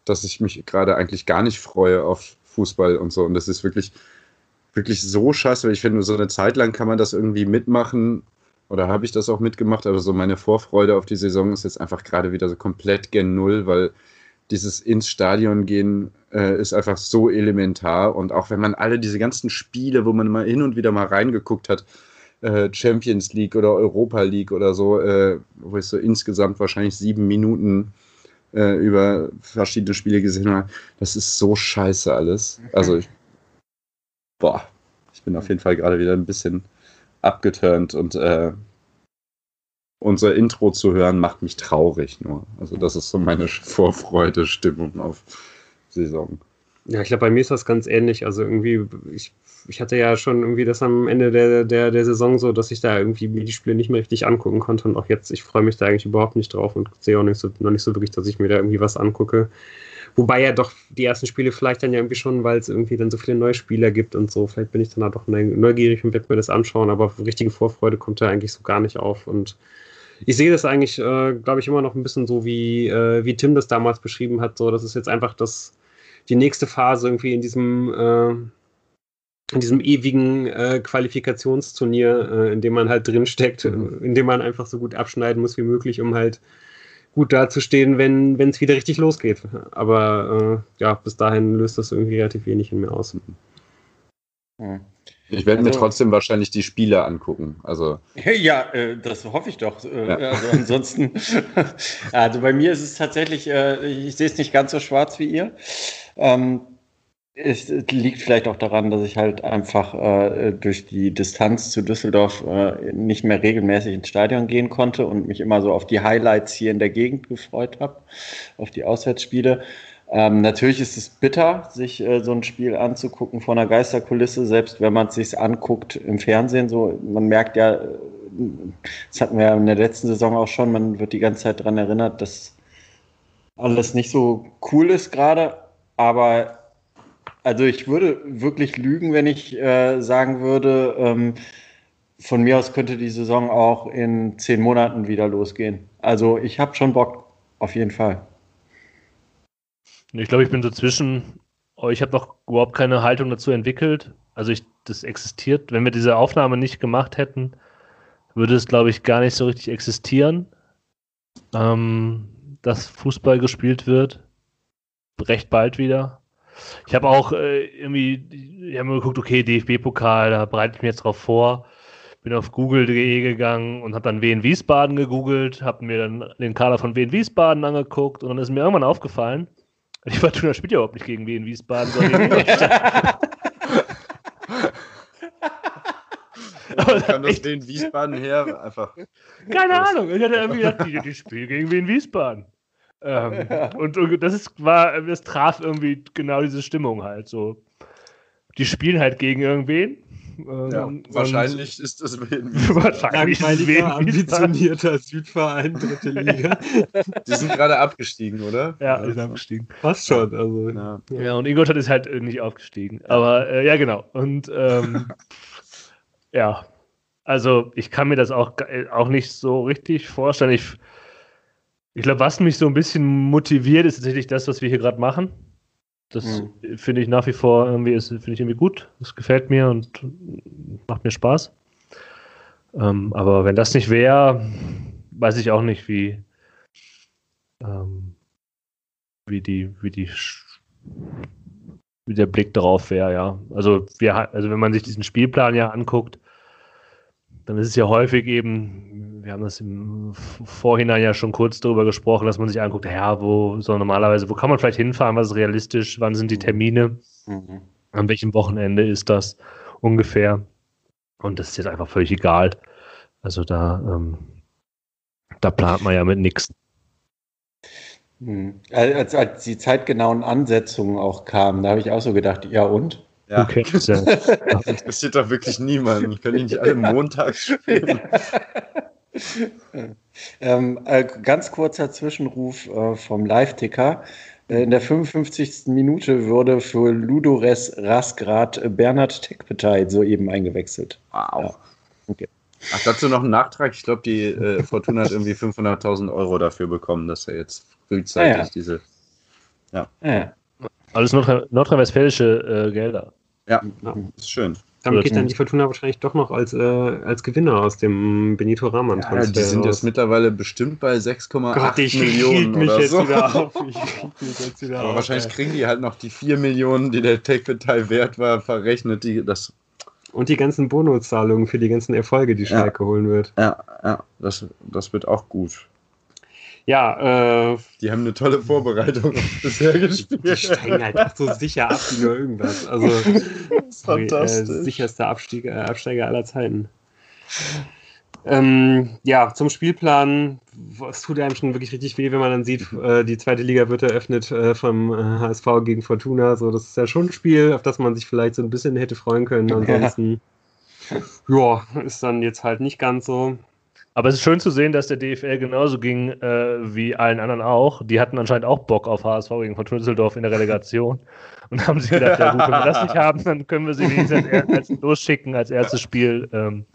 dass ich mich gerade eigentlich gar nicht freue auf Fußball und so. Und das ist wirklich wirklich so scheiße, weil ich finde, so eine Zeit lang kann man das irgendwie mitmachen oder habe ich das auch mitgemacht, aber so meine Vorfreude auf die Saison ist jetzt einfach gerade wieder so komplett gen Null, weil dieses ins Stadion gehen äh, ist einfach so elementar und auch wenn man alle diese ganzen Spiele, wo man mal hin und wieder mal reingeguckt hat, äh, Champions League oder Europa League oder so, äh, wo ich so insgesamt wahrscheinlich sieben Minuten äh, über verschiedene Spiele gesehen habe, das ist so scheiße alles. Also ich, boah, ich bin auf jeden Fall gerade wieder ein bisschen abgeturnt und äh, unser Intro zu hören macht mich traurig nur. Also das ist so meine Vorfreude-Stimmung auf Saison. Ja, ich glaube, bei mir ist das ganz ähnlich. Also irgendwie, ich, ich hatte ja schon irgendwie das am Ende der, der, der Saison so, dass ich da irgendwie mir die Spiele nicht mehr richtig angucken konnte. Und auch jetzt, ich freue mich da eigentlich überhaupt nicht drauf und sehe auch nicht so, noch nicht so wirklich, dass ich mir da irgendwie was angucke. Wobei ja doch die ersten Spiele vielleicht dann ja irgendwie schon, weil es irgendwie dann so viele neue Spieler gibt und so. Vielleicht bin ich dann da doch neu- neugierig und werde mir das anschauen, aber richtige Vorfreude kommt da eigentlich so gar nicht auf. Und ich sehe das eigentlich, äh, glaube ich, immer noch ein bisschen so, wie, äh, wie Tim das damals beschrieben hat. So, das ist jetzt einfach das, die nächste Phase irgendwie in diesem, äh, in diesem ewigen äh, Qualifikationsturnier, äh, in dem man halt drinsteckt, Mhm. in dem man einfach so gut abschneiden muss wie möglich, um halt gut dazustehen, wenn es wieder richtig losgeht. Aber äh, ja, bis dahin löst das irgendwie relativ wenig in mir aus. Hm. Ich werde mir Also- trotzdem wahrscheinlich die Spiele angucken. Also Ja, äh, das hoffe ich doch. Äh, Ja. Also ansonsten, also bei mir ist es tatsächlich, äh, ich sehe es nicht ganz so schwarz wie ihr. Ähm, es, liegt vielleicht auch daran, dass ich halt einfach äh, durch die Distanz zu Düsseldorf äh, nicht mehr regelmäßig ins Stadion gehen konnte und mich immer so auf die Highlights hier in der Gegend gefreut habe, auf die Auswärtsspiele. Ähm, natürlich ist es bitter, sich äh, so ein Spiel anzugucken vor einer Geisterkulisse, selbst wenn man es sich anguckt im Fernsehen. So, man merkt ja, das hatten wir ja in der letzten Saison auch schon, man wird die ganze Zeit daran erinnert, dass alles nicht so cool ist gerade. Aber also ich würde wirklich lügen, wenn ich äh, sagen würde, ähm, von mir aus könnte die Saison auch in zehn Monaten wieder losgehen. Also ich habe schon Bock, auf jeden Fall. Ich glaube, ich bin so zwischen, oh, ich habe noch überhaupt keine Haltung dazu entwickelt. Also ich, das existiert, wenn wir diese Aufnahme nicht gemacht hätten, würde es, glaube ich, gar nicht so richtig existieren, ähm, dass Fußball gespielt wird. Recht bald wieder. Ich habe auch äh, irgendwie, ich habe mir geguckt, okay, DFB-Pokal, da bereite ich mich jetzt drauf vor. Bin auf google.de gegangen und habe dann Wien Wiesbaden gegoogelt, habe mir dann den Kader von Wien Wiesbaden angeguckt und dann ist mir irgendwann aufgefallen, die Fortuna spielt ja überhaupt nicht gegen Wien Wiesbaden, sondern gegen Aber kam das Wien Wiesbaden her? Einfach. Keine Ahnung. Ich hatte irgendwie gedacht, die, die spielen gegen Wien Wiesbaden. Ähm, und, und, das ist, war, das traf irgendwie genau diese Stimmung halt so. Die spielen halt gegen irgendwen. Ähm, ja, wahrscheinlich ist das Wahrscheinlich ist Wien ambitionierter Südverein, dritte Liga. die sind gerade abgestiegen, oder? Ja, die sind abgestiegen. Fast schon. Also, ja. ja, und Ingolstadt ist halt nicht aufgestiegen. Aber äh, ja, genau. Und ähm, ja, also ich kann mir das auch, äh, auch nicht so richtig vorstellen. Ich, ich glaube, was mich so ein bisschen motiviert, ist tatsächlich das, was wir hier gerade machen. Das mhm. finde ich nach wie vor irgendwie, finde ich irgendwie gut. Das gefällt mir und macht mir Spaß. Ähm, aber wenn das nicht wäre, weiß ich auch nicht, wie, ähm, wie die, wie die, wie der Blick darauf wäre, ja. Also wir, also wenn man sich diesen Spielplan ja anguckt, dann ist es ja häufig eben, wir haben das im Vorhinein ja schon kurz darüber gesprochen, dass man sich anguckt, ja, wo so normalerweise, wo kann man vielleicht hinfahren, was ist realistisch, wann sind die Termine, mhm. an welchem Wochenende ist das ungefähr. Und das ist jetzt einfach völlig egal. Also da, ähm, da plant man ja mit nichts. Mhm. Als, als die zeitgenauen Ansetzungen auch kamen, da habe ich auch so gedacht, ja und? Ja. Okay. Das interessiert doch wirklich niemanden. Können die nicht alle montags spielen? ähm, äh, ganz kurzer Zwischenruf äh, vom Live-Ticker. Äh, in der 55. Minute wurde für Ludores Rasgrad Bernhard Tekpetay soeben eingewechselt. Wow. Ja. Okay. Ach, dazu noch ein Nachtrag. Ich glaube, die äh, Fortuna hat irgendwie 500.000 Euro dafür bekommen, dass er jetzt frühzeitig ah, ja. diese. Ja. Ah, ja. Alles nordrhein-westfälische äh, Gelder. Ja, ja, ist schön. Damit geht dann die Fortuna wahrscheinlich doch noch als, äh, als Gewinner aus dem Benito Rahman ja, Die sind jetzt mittlerweile bestimmt bei 6,8 Millionen mich oder jetzt so. Wieder auf. Aber auf, wahrscheinlich ey. kriegen die halt noch die 4 Millionen, die der Take-Teil wert war, verrechnet. Die, das und die ganzen Bonuszahlungen für die ganzen Erfolge, die Schalke ja. holen wird. Ja, ja, das, das wird auch gut. Ja, äh, die haben eine tolle Vorbereitung bisher gespielt. Die steigen halt auch so sicher ab wie nur irgendwas. Also fantastisch. Äh, sicherster Abstieg, äh, Absteiger aller Zeiten. Ähm, ja, zum Spielplan. Es tut einem schon wirklich richtig weh, wenn man dann sieht, äh, die zweite Liga wird eröffnet äh, vom HSV gegen Fortuna. So, das ist ja schon ein Spiel, auf das man sich vielleicht so ein bisschen hätte freuen können. Ansonsten, ja, ja ist dann jetzt halt nicht ganz so. Aber es ist schön zu sehen, dass der DFL genauso ging äh, wie allen anderen auch. Die hatten anscheinend auch Bock auf HSV gegen Fortuna Düsseldorf in der Relegation und haben sich gedacht, ja gut, wenn wir das nicht haben, dann können wir sie wenigstens als, als losschicken als erstes Spiel ähm,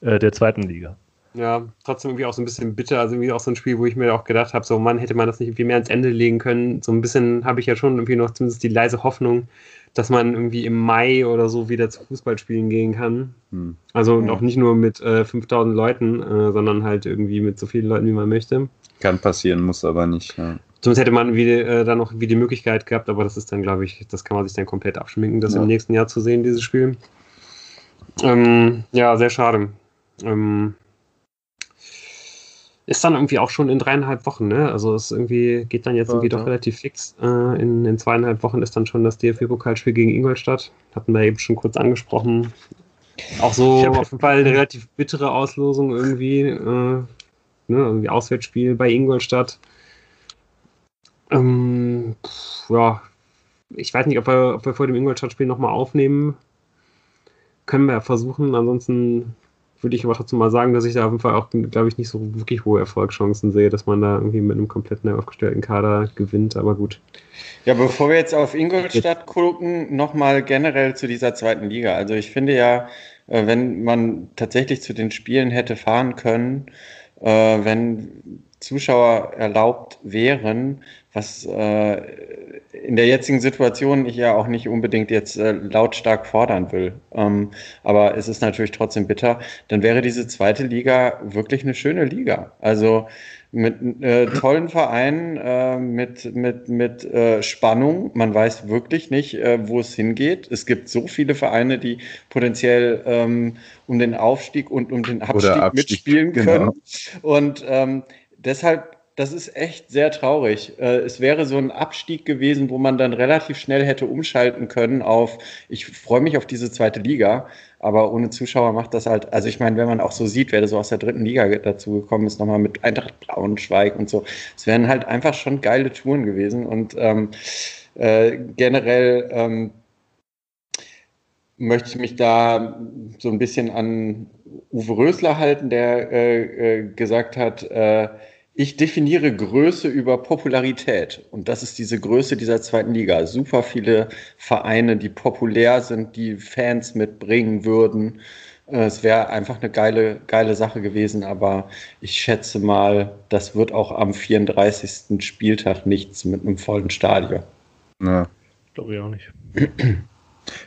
äh, der zweiten Liga. Ja, trotzdem irgendwie auch so ein bisschen bitter. Also irgendwie auch so ein Spiel, wo ich mir auch gedacht habe, so Mann, hätte man das nicht irgendwie mehr ans Ende legen können. So ein bisschen habe ich ja schon irgendwie noch zumindest die leise Hoffnung, dass man irgendwie im Mai oder so wieder zu Fußballspielen gehen kann. Hm. Also und auch nicht nur mit äh, 5000 Leuten, äh, sondern halt irgendwie mit so vielen Leuten, wie man möchte. Kann passieren, muss aber nicht. Ja. Zumindest hätte man wie, äh, dann noch wie die Möglichkeit gehabt, aber das ist dann, glaube ich, das kann man sich dann komplett abschminken, das ja. im nächsten Jahr zu sehen, dieses Spiel. Ähm, ja, sehr schade. Ähm, ist dann irgendwie auch schon in dreieinhalb Wochen, ne? Also es irgendwie geht dann jetzt irgendwie ja, doch relativ fix. Äh, in, in zweieinhalb Wochen ist dann schon das DFB-Pokalspiel gegen Ingolstadt. Hatten wir eben schon kurz angesprochen. Auch so auf jeden Fall eine relativ bittere Auslosung irgendwie. Äh, ne? Irgendwie Auswärtsspiel bei Ingolstadt. Ähm, ja, ich weiß nicht, ob wir, ob wir vor dem Ingolstadt-Spiel nochmal aufnehmen. Können wir ja versuchen. Ansonsten würde ich aber trotzdem mal sagen, dass ich da auf jeden Fall auch, glaube ich, nicht so wirklich hohe Erfolgschancen sehe, dass man da irgendwie mit einem komplett neu aufgestellten Kader gewinnt, aber gut. Ja, bevor wir jetzt auf Ingolstadt gucken, nochmal generell zu dieser zweiten Liga. Also ich finde ja, äh, wenn man tatsächlich zu den Spielen hätte fahren können, äh, wenn Zuschauer erlaubt wären, was äh, in der jetzigen Situation ich ja auch nicht unbedingt jetzt äh, lautstark fordern will. Ähm, aber es ist natürlich trotzdem bitter. Dann wäre diese zweite Liga wirklich eine schöne Liga. Also mit äh, tollen Vereinen, äh, mit, mit, mit äh, Spannung. Man weiß wirklich nicht, äh, wo es hingeht. Es gibt so viele Vereine, die potenziell ähm, um den Aufstieg und um den Abstieg, Abstieg mitspielen genau. können. Genau. Und ähm, deshalb das ist echt sehr traurig. Äh, es wäre so ein Abstieg gewesen, wo man dann relativ schnell hätte umschalten können auf, ich freue mich auf diese zweite Liga, aber ohne Zuschauer macht das halt, also ich meine, wenn man auch so sieht, wer so aus der dritten Liga dazu gekommen ist, nochmal mit Eintracht Braunschweig und so, es wären halt einfach schon geile Touren gewesen und ähm, äh, generell ähm, möchte ich mich da so ein bisschen an Uwe Rösler halten, der äh, äh, gesagt hat, äh, ich definiere Größe über Popularität. Und das ist diese Größe dieser zweiten Liga. Super viele Vereine, die populär sind, die Fans mitbringen würden. Äh, es wäre einfach eine geile, geile Sache gewesen, aber ich schätze mal, das wird auch am 34. Spieltag nichts mit einem vollen Stadion. Na, glaube ich auch nicht.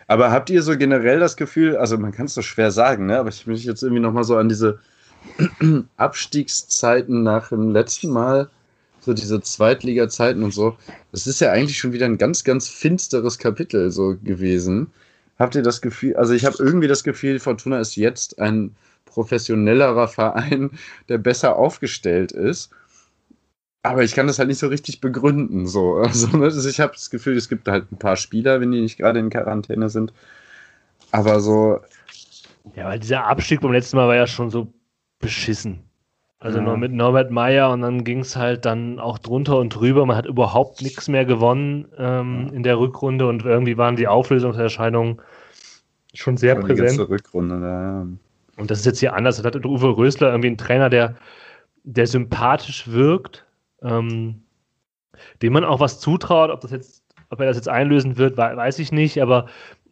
Aber habt ihr so generell das Gefühl, also man kann es so schwer sagen, ne? aber ich mich jetzt irgendwie nochmal so an diese Abstiegszeiten nach dem letzten Mal, so diese Zweitliga-Zeiten und so, das ist ja eigentlich schon wieder ein ganz, ganz finsteres Kapitel so gewesen. Habt ihr das Gefühl, also ich habe irgendwie das Gefühl, Fortuna ist jetzt ein professionellerer Verein, der besser aufgestellt ist. Aber ich kann das halt nicht so richtig begründen. So. Also, ne, also ich habe das Gefühl, es gibt halt ein paar Spieler, wenn die nicht gerade in Quarantäne sind. Aber so. Ja, weil dieser Abstieg beim letzten Mal war ja schon so beschissen. Also ja. nur mit Norbert Meyer und dann ging es halt dann auch drunter und drüber. Man hat überhaupt nichts mehr gewonnen ähm, ja. in der Rückrunde und irgendwie waren die Auflösungserscheinungen schon sehr ja, präsent. Die Rückrunde, ja. Und das ist jetzt hier anders. Das hat Uwe Rösler irgendwie einen Trainer, der, der sympathisch wirkt, ähm, dem man auch was zutraut. Ob das jetzt, ob er das jetzt einlösen wird, weiß ich nicht, aber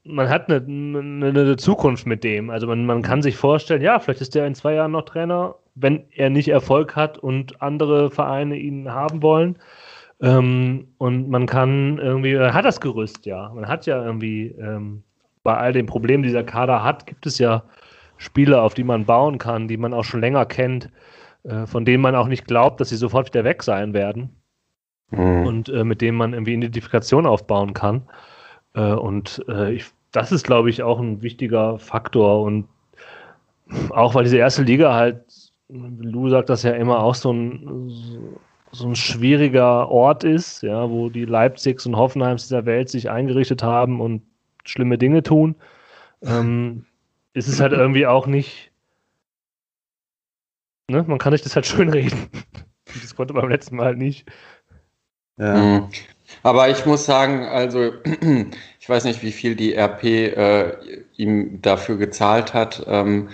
man hat eine, eine, Zukunft mit dem. Also man, man kann sich vorstellen, ja, vielleicht ist der in zwei Jahren noch Trainer, wenn er nicht Erfolg hat und andere Vereine ihn haben wollen. Ähm, und man kann irgendwie, er hat das Gerüst, ja. Man hat ja irgendwie, ähm, bei all den Problemen, die dieser Kader hat, gibt es ja Spieler, auf die man bauen kann, die man auch schon länger kennt, äh, von denen man auch nicht glaubt, dass sie sofort wieder weg sein werden. Mhm. Und äh, mit denen man irgendwie Identifikation aufbauen kann. Äh, und äh, ich, das ist, glaube ich, auch ein wichtiger Faktor. Und auch weil diese erste Liga halt, Lou sagt das ja immer, auch so ein, so ein schwieriger Ort ist, ja, wo die Leipzigs und Hoffenheims dieser Welt sich eingerichtet haben und schlimme Dinge tun, ähm, ist es halt irgendwie auch nicht. Ne? Man kann sich das halt schön reden. Das konnte man beim letzten Mal nicht. Ja. Mhm. Aber ich muss sagen, also ich weiß nicht, wie viel die RP äh, ihm dafür gezahlt hat. Ähm,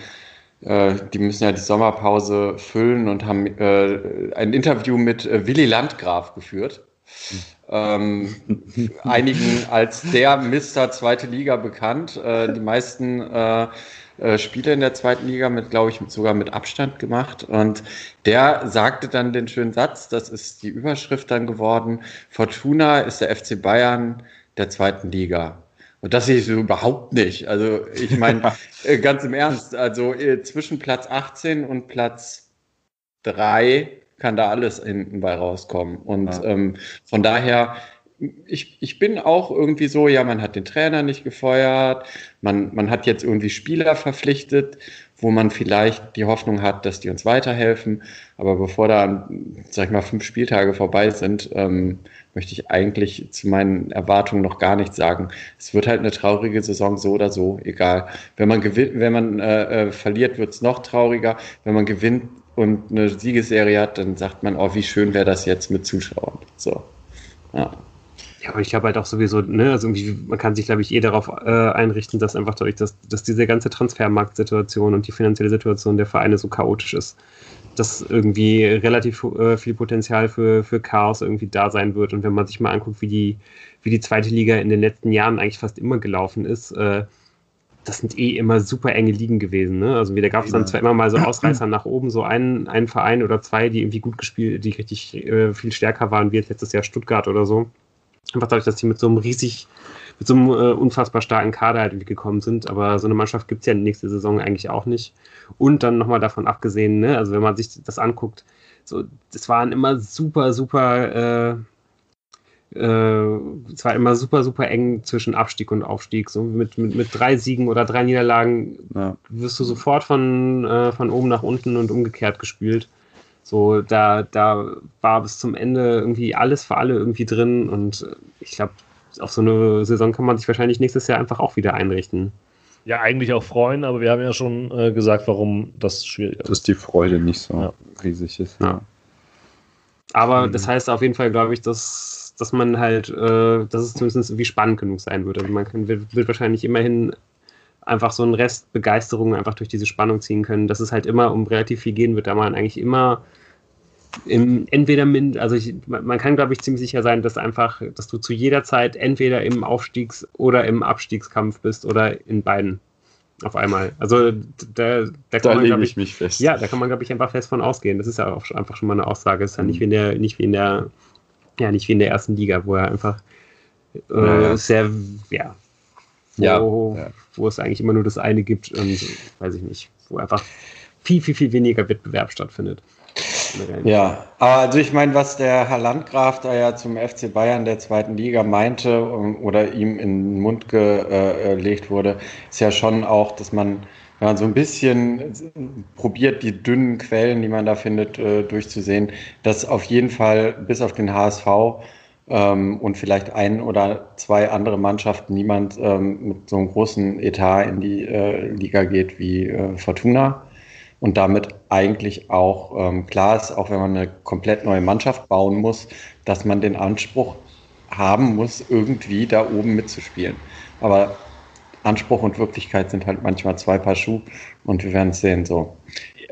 äh, die müssen ja die Sommerpause füllen und haben äh, ein Interview mit äh, Willy Landgraf geführt. Ähm, einigen als der Mister zweite Liga bekannt. Äh, die meisten äh, Spiele in der zweiten Liga mit, glaube ich, sogar mit Abstand gemacht. Und der sagte dann den schönen Satz, das ist die Überschrift dann geworden, Fortuna ist der FC Bayern der zweiten Liga. Und das sehe ich so überhaupt nicht. Also ich meine, äh, ganz im Ernst, also äh, zwischen Platz 18 und Platz 3 kann da alles hinten bei rauskommen. Und ja. ähm, von daher ich, ich bin auch irgendwie so, ja, man hat den Trainer nicht gefeuert, man, man hat jetzt irgendwie Spieler verpflichtet, wo man vielleicht die Hoffnung hat, dass die uns weiterhelfen. Aber bevor da, sag ich mal, fünf Spieltage vorbei sind, ähm, möchte ich eigentlich zu meinen Erwartungen noch gar nichts sagen. Es wird halt eine traurige Saison, so oder so, egal. Wenn man gewinnt, wenn man äh, äh, verliert, wird es noch trauriger. Wenn man gewinnt und eine Siegesserie hat, dann sagt man, oh, wie schön wäre das jetzt mit Zuschauern. So. Ja. Ja, aber ich habe halt auch sowieso, ne, also irgendwie, man kann sich, glaube ich, eh darauf äh, einrichten, dass einfach dadurch, dass, dass diese ganze Transfermarktsituation und die finanzielle Situation der Vereine so chaotisch ist, dass irgendwie relativ äh, viel Potenzial für, für Chaos irgendwie da sein wird. Und wenn man sich mal anguckt, wie die, wie die zweite Liga in den letzten Jahren eigentlich fast immer gelaufen ist, äh, das sind eh immer super enge Ligen gewesen. Ne? Also da gab es dann zwar immer mal so Ausreißer nach oben, so einen, einen Verein oder zwei, die irgendwie gut gespielt, die richtig äh, viel stärker waren, wie jetzt letztes Jahr Stuttgart oder so. Einfach dadurch, dass die mit so einem riesig, mit so einem äh, unfassbar starken Kader halt irgendwie gekommen sind. Aber so eine Mannschaft gibt es ja nächste Saison eigentlich auch nicht. Und dann nochmal davon abgesehen, ne? also wenn man sich das anguckt, so, das waren immer super, super äh, äh, es war immer super, super eng zwischen Abstieg und Aufstieg. So mit, mit, mit drei Siegen oder drei Niederlagen ja. wirst du sofort von, äh, von oben nach unten und umgekehrt gespielt. So, da, da war bis zum Ende irgendwie alles für alle irgendwie drin und ich glaube, auf so eine Saison kann man sich wahrscheinlich nächstes Jahr einfach auch wieder einrichten. Ja, eigentlich auch freuen, aber wir haben ja schon äh, gesagt, warum das schwierig ist. Dass die Freude nicht so ja. riesig ist. Ja. Aber mhm. das heißt auf jeden Fall, glaube ich, dass dass man halt, äh, dass es zumindest irgendwie spannend genug sein wird. Also man kann, wird, wird wahrscheinlich immerhin einfach so einen Rest Begeisterung einfach durch diese Spannung ziehen können, dass es halt immer um relativ viel gehen wird, da man eigentlich immer im, entweder, also ich, man kann glaube ich ziemlich sicher sein, dass einfach, dass du zu jeder Zeit entweder im Aufstiegs- oder im Abstiegskampf bist oder in beiden auf einmal. Also da, da, da kann man, ich, ich mich fest. Ja, da kann man glaube ich einfach fest von ausgehen. Das ist ja auch einfach schon mal eine Aussage. Das ist ja nicht wie in der, nicht wie in der ja, nicht wie in der ersten Liga, wo er einfach äh, ja, sehr, ja, wo, ja, wo es eigentlich immer nur das eine gibt und weiß ich nicht, wo einfach viel, viel, viel weniger Wettbewerb stattfindet. Ja, also ich meine, was der Herr Landgraf da ja zum FC Bayern der zweiten Liga meinte oder ihm in den Mund gelegt wurde, ist ja schon auch, dass man wenn man so ein bisschen probiert, die dünnen Quellen, die man da findet, äh, durchzusehen, dass auf jeden Fall bis auf den HSV ähm, und vielleicht ein oder zwei andere Mannschaften niemand ähm, mit so einem großen Etat in die äh, Liga geht wie äh, Fortuna. Und damit eigentlich auch ähm, klar ist, auch wenn man eine komplett neue Mannschaft bauen muss, dass man den Anspruch haben muss, irgendwie da oben mitzuspielen. Aber Anspruch und Wirklichkeit sind halt manchmal zwei Paar Schuh und wir werden es sehen so.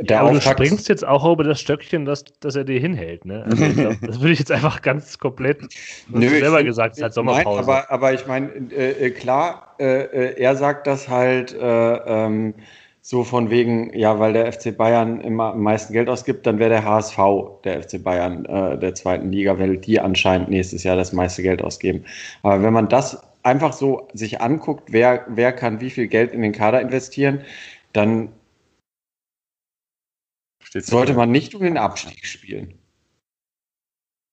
Ja, aber du springst jetzt auch über das Stöckchen, das, das er dir hinhält. Ne? Also glaub, das würde ich jetzt einfach ganz komplett, Nö, du selber gesagt, es ist halt Sommerpause. Nein, aber, aber ich meine, äh, äh, klar, äh, äh, er sagt das halt äh, ähm, so von wegen, ja, weil der FC Bayern immer am meisten Geld ausgibt, dann wäre der HSV der FC Bayern äh, der zweiten Liga, weil die anscheinend nächstes Jahr das meiste Geld ausgeben. Aber wenn man das einfach so sich anguckt, wer, wer kann wie viel Geld in den Kader investieren, dann Steht's sollte man nicht um den Abstieg spielen.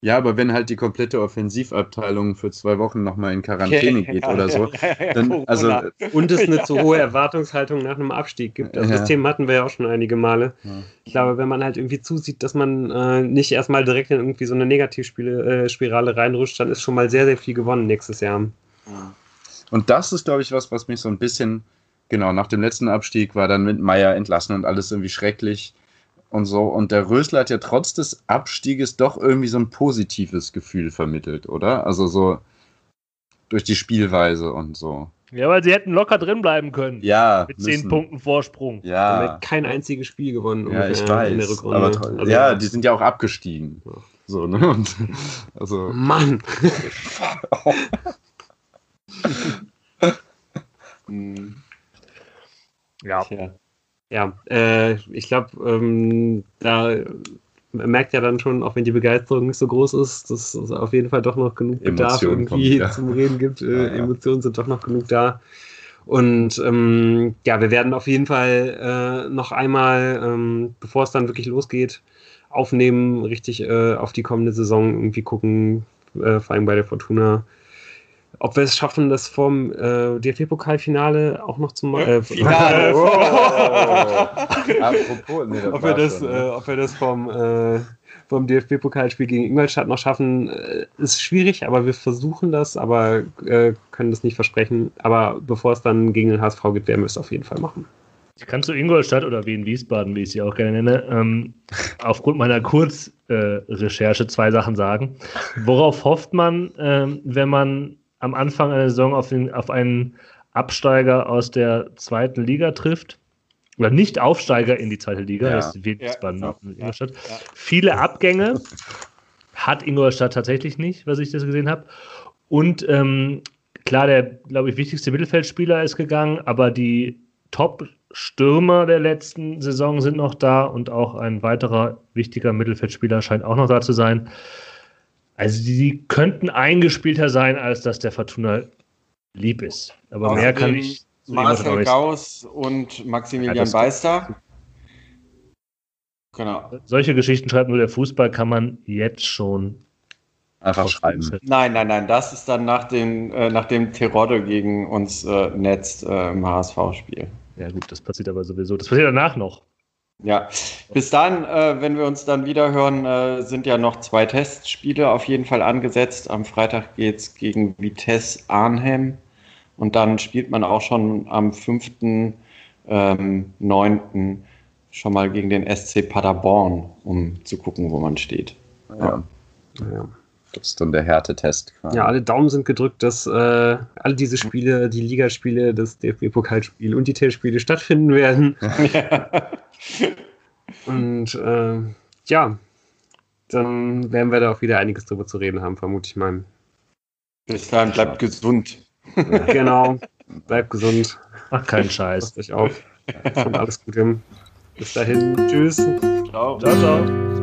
Ja, aber wenn halt die komplette Offensivabteilung für zwei Wochen nochmal in Quarantäne geht oder so, dann, also und es eine zu hohe Erwartungshaltung nach einem Abstieg gibt. Also das Thema hatten wir ja auch schon einige Male. Ich glaube, wenn man halt irgendwie zusieht, dass man äh, nicht erstmal direkt in irgendwie so eine Negativspirale äh, reinrutscht, dann ist schon mal sehr, sehr viel gewonnen nächstes Jahr. Und das ist, glaube ich, was, was mich so ein bisschen, genau, nach dem letzten Abstieg war dann mit Meier entlassen und alles irgendwie schrecklich und so. Und der Rösler hat ja trotz des Abstieges doch irgendwie so ein positives Gefühl vermittelt, oder? Also so durch die Spielweise und so. Ja, weil sie hätten locker drin bleiben können. Ja. Mit müssen. zehn Punkten Vorsprung. Ja. Damit kein einziges Spiel gewonnen. Ja, ich weiß. Aber toll. Also, ja, die sind ja auch abgestiegen. Ja. So, ne? Und, also. Mann! ja. Tja. Ja, äh, ich glaube, ähm, da merkt ja dann schon, auch wenn die Begeisterung nicht so groß ist, dass es auf jeden Fall doch noch genug Bedarf Emotionen irgendwie kommt, ja. zum Reden gibt. Äh, ja, ja. Emotionen sind doch noch genug da. Und ähm, ja, wir werden auf jeden Fall äh, noch einmal, ähm, bevor es dann wirklich losgeht, aufnehmen, richtig äh, auf die kommende Saison irgendwie gucken, äh, vor allem bei der Fortuna, ob wir es schaffen, das vom äh, DFB-Pokalfinale auch noch zum äh, Finale. Oh. Apropos, nee, ob, wir das, schon, äh, ob wir das vom, äh, vom DFB-Pokalspiel gegen Ingolstadt noch schaffen, äh, ist schwierig, aber wir versuchen das, aber äh, können das nicht versprechen. Aber bevor es dann gegen den HSV geht, werden wir es auf jeden Fall machen. Ich kann zu Ingolstadt oder wie in Wiesbaden, wie ich sie auch gerne nenne, ähm, aufgrund meiner Kurzrecherche zwei Sachen sagen. Worauf hofft man, ähm, wenn man am Anfang einer Saison auf, den, auf einen Absteiger aus der zweiten Liga trifft. Oder nicht Aufsteiger in die zweite Liga, ja. das ist ja, ja, Ingolstadt. Ja. Viele Abgänge hat Ingolstadt tatsächlich nicht, was ich das gesehen habe. Und ähm, klar, der, glaube ich, wichtigste Mittelfeldspieler ist gegangen, aber die Top-Stürmer der letzten Saison sind noch da und auch ein weiterer wichtiger Mittelfeldspieler scheint auch noch da zu sein. Also die, die könnten eingespielter sein, als dass der Fortuna lieb ist. Aber Außerdem mehr kann ich. Marcel Gauss und Maximilian Ja, Beister. Genau. Solche Geschichten schreibt nur der Fußball, kann man jetzt schon Einfach schreiben. Nein, nein, nein, das ist dann nach dem, äh, nachdem Terodde gegen uns äh, netzt äh, im HSV-Spiel. Ja, gut, das passiert aber sowieso. Das passiert danach noch. Ja, bis dann, äh, wenn wir uns dann wieder hören, äh, sind ja noch zwei Testspiele auf jeden Fall angesetzt. Am Freitag geht es gegen Vitesse Arnhem und dann spielt man auch schon am 5.9. Ähm, 9. schon mal gegen den SC Paderborn, um zu gucken, wo man steht. Ja, Ja. Das ist dann der Härtetest. quasi. ja, alle Daumen sind gedrückt, dass äh, alle diese Spiele, die Ligaspiele, das DFB-Pokalspiel und die Testspiele stattfinden werden. Und äh, ja, dann werden wir da auch wieder einiges drüber zu reden haben, vermute ich mal. Bis dahin bleibt gesund. genau. Bleibt gesund. Ach, kein Scheiß. Passt euch auf. Und alles Gute. Bis dahin. Tschüss. Ciao. Ciao, ciao.